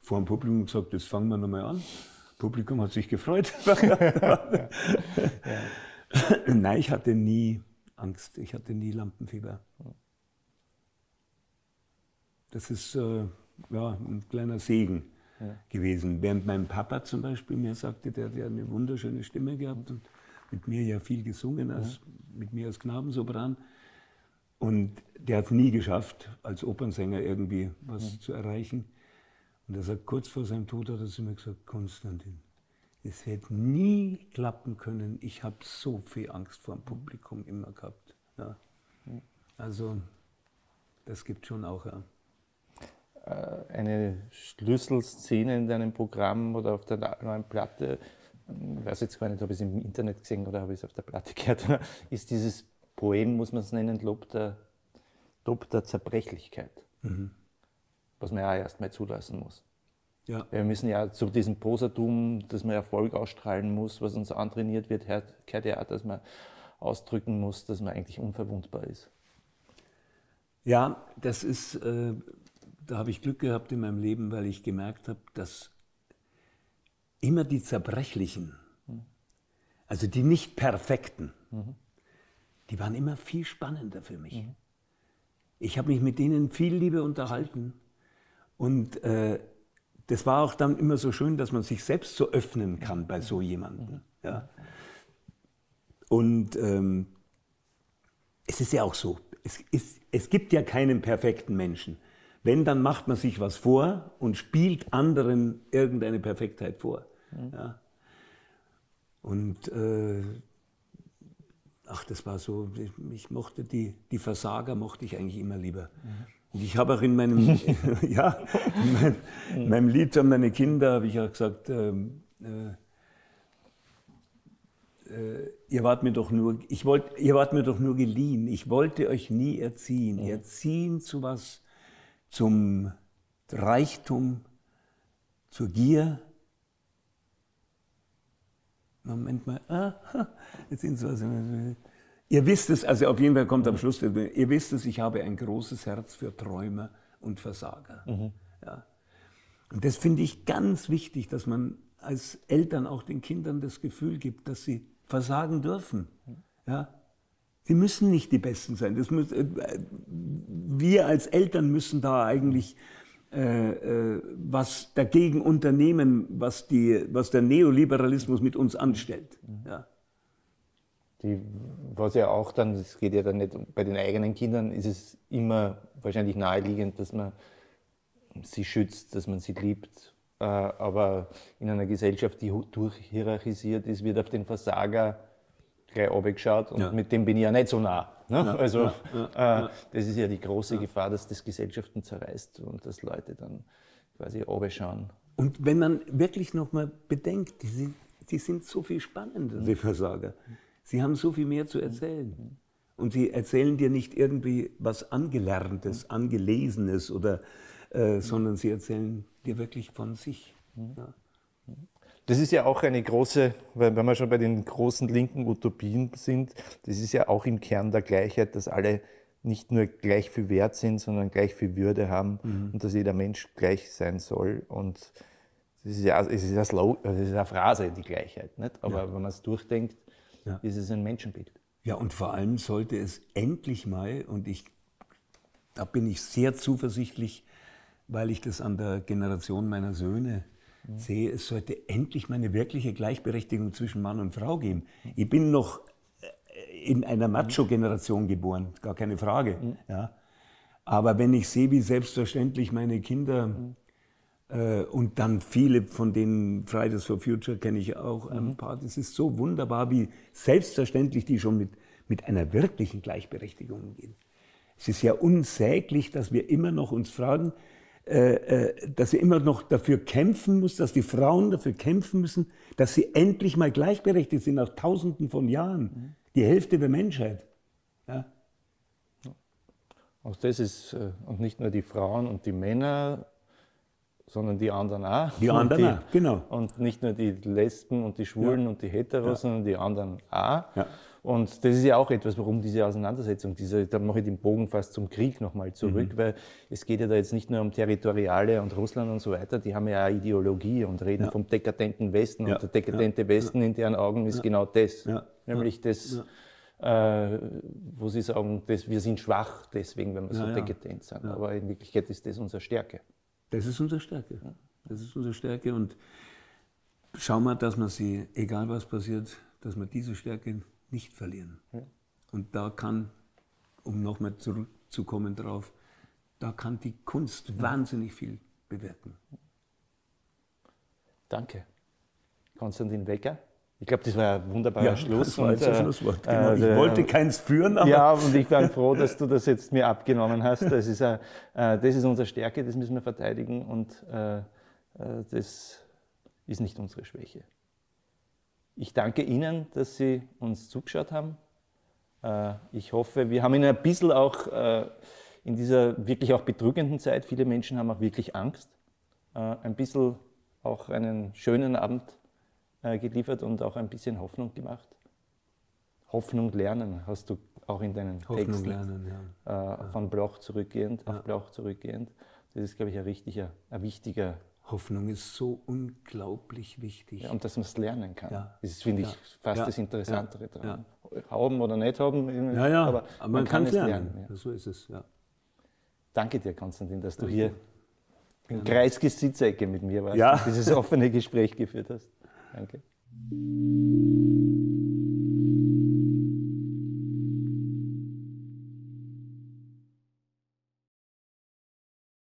vor dem Publikum gesagt, das fangen wir nochmal an. Das Publikum hat sich gefreut. Nein, ich hatte nie Angst, ich hatte nie Lampenfieber. Das ist äh, ja, ein kleiner Segen gewesen. Während mein Papa zum Beispiel mir sagte, der hat ja eine wunderschöne Stimme gehabt und mit mir ja viel gesungen, als, mit mir als Knabensopran. Und der hat es nie geschafft, als Opernsänger irgendwie was zu erreichen. Und er sagt, kurz vor seinem Tod hat er zu mir gesagt, Konstantin, es wird nie klappen können. Ich habe so viel Angst vor dem Publikum immer gehabt. Ja. Also, das gibt schon auch. Ja. Eine Schlüsselszene in deinem Programm oder auf der neuen Platte, ich weiß jetzt gar nicht, ob ich es im Internet gesehen oder habe ich es auf der Platte gehört, ist dieses Poem, muss man es nennen, Lob der, Lob der Zerbrechlichkeit. Was man ja erstmal zulassen muss. Ja. Wir müssen ja zu diesem Prosatum, dass man Erfolg ausstrahlen muss, was uns antrainiert wird, gehört ja auch, dass man ausdrücken muss, dass man eigentlich unverwundbar ist. Ja, das ist, äh, da habe ich Glück gehabt in meinem Leben, weil ich gemerkt habe, dass immer die Zerbrechlichen, also die nicht Perfekten, die waren immer viel spannender für mich. Ich habe mich mit denen viel lieber unterhalten. Und äh, das war auch dann immer so schön, dass man sich selbst so öffnen kann bei so jemandem. Ja. Und ähm, es ist ja auch so, es, ist, es gibt ja keinen perfekten Menschen. Wenn, dann macht man sich was vor und spielt anderen irgendeine Perfektheit vor. Ja. Und äh, ach, das war so, ich, mochte die, die Versager mochte ich eigentlich immer lieber. Und ich habe auch in meinem, ja, in meinem, in meinem Lied an meine Kinder habe ich auch gesagt, ähm, äh, äh, ihr wart mir doch nur, ich wollt, ihr wart mir doch nur geliehen. Ich wollte euch nie erziehen. Mhm. Erziehen zu was? Zum Reichtum, zur Gier. Moment mal, ah, jetzt sind was. Ihr wisst es, also auf jeden Fall kommt am Schluss, ihr wisst es, ich habe ein großes Herz für Träumer und Versager. Mhm. Ja. Und das finde ich ganz wichtig, dass man als Eltern auch den Kindern das Gefühl gibt, dass sie versagen dürfen. Ja? Sie müssen nicht die Besten sein. Müssen, äh, wir als Eltern müssen da eigentlich was dagegen unternehmen, was, die, was der Neoliberalismus mit uns anstellt. Ja. Die, was ja auch dann, das geht ja dann nicht, bei den eigenen Kindern ist es immer wahrscheinlich naheliegend, dass man sie schützt, dass man sie liebt. Äh, aber in einer Gesellschaft, die durchhierarchisiert ist, wird auf den Versager gleich abgeschaut und ja. mit dem bin ich ja nicht so nah. Ne? Ja, also ja, äh, das ist ja die große Gefahr, dass das Gesellschaften zerreißt und dass Leute dann quasi abschauen. Und wenn man wirklich nochmal bedenkt, die sind, die sind so viel spannender, die Versager. Sie haben so viel mehr zu erzählen. Und sie erzählen dir nicht irgendwie was Angelerntes, Angelesenes oder äh, sondern sie erzählen dir wirklich von sich. Ja. Das ist ja auch eine große, wenn wir schon bei den großen linken Utopien sind, das ist ja auch im Kern der Gleichheit, dass alle nicht nur gleich viel wert sind, sondern gleich viel Würde haben mhm. und dass jeder Mensch gleich sein soll. Und das ist ja, es ist ja Slow, das ist eine Phrase, die Gleichheit. Nicht? Aber ja. wenn man es durchdenkt, ja. ist es ein Menschenbild. Ja, und vor allem sollte es endlich mal, und ich, da bin ich sehr zuversichtlich, weil ich das an der Generation meiner Söhne mhm. sehe, es sollte endlich mal eine wirkliche Gleichberechtigung zwischen Mann und Frau geben. Ich bin noch äh, in einer Macho-Generation geboren, gar keine Frage. Mhm. Ja. Aber wenn ich sehe, wie selbstverständlich meine Kinder mhm. äh, und dann viele von den Fridays for Future kenne ich auch ein mhm. paar, das ist so wunderbar, wie selbstverständlich die schon mit, mit einer wirklichen Gleichberechtigung gehen. Es ist ja unsäglich, dass wir immer noch uns fragen, dass sie immer noch dafür kämpfen muss, dass die Frauen dafür kämpfen müssen, dass sie endlich mal gleichberechtigt sind nach Tausenden von Jahren. Mhm. Die Hälfte der Menschheit. Ja. Auch das ist, äh, und nicht nur die Frauen und die Männer, sondern die anderen auch. Die anderen die, auch, genau. Und nicht nur die Lesben und die Schwulen ja. und die Heteros, ja. sondern die anderen auch. Ja. Und das ist ja auch etwas, warum diese Auseinandersetzung, diese, da mache ich den Bogen fast zum Krieg nochmal zurück, mhm. weil es geht ja da jetzt nicht nur um Territoriale und Russland und so weiter, die haben ja auch Ideologie und reden ja. vom dekadenten Westen ja. und der dekadente ja. Westen in deren Augen ist genau das, nämlich das, äh, wo sie sagen, das, wir sind schwach deswegen, wenn wir so dekadent sind, aber in Wirklichkeit ist das unsere Stärke. Das ist unsere Stärke, das ist unsere Stärke. Und schauen wir, dass man sie, egal was passiert, dass man diese Stärke nicht verlieren. Ja. Und da kann, um nochmal zurückzukommen drauf, da kann die Kunst ja. wahnsinnig viel bewirken. Danke. Konstantin Becker. Ich glaube, das war ein wunderbarer ja, Schluss. Das war und, ein Schlusswort. Genau. ich äh, wollte keins führen, aber. Ja, und ich bin froh, dass du das jetzt mir abgenommen hast. Das ist, äh, das ist unsere Stärke, das müssen wir verteidigen und äh, äh das ist nicht unsere Schwäche. Ich danke Ihnen, dass Sie uns zugeschaut haben. Äh, ich hoffe, wir haben Ihnen ein bisschen auch äh, in dieser wirklich auch bedrückenden Zeit, viele Menschen haben auch wirklich Angst, äh, ein bisschen auch einen schönen Abend geliefert und auch ein bisschen Hoffnung gemacht. Hoffnung lernen hast du auch in deinen Hoffnung Texten lernen, ja. von Bloch zurückgehend, ja. auf Bloch zurückgehend. Das ist, glaube ich, ein, richtiger, ein wichtiger Hoffnung ist so unglaublich wichtig. Ja, und dass man es lernen kann. Ja. Das ist, finde ich, fast ja. das Interessantere daran. Haben oder nicht haben, ja, ja. aber, man, man, kann, es lernen. lernen. So ist es, ja. Danke dir, Konstantin, dass du hier in Kreisges Sitzecke mit mir warst ja. und dieses offene Gespräch geführt hast. Danke.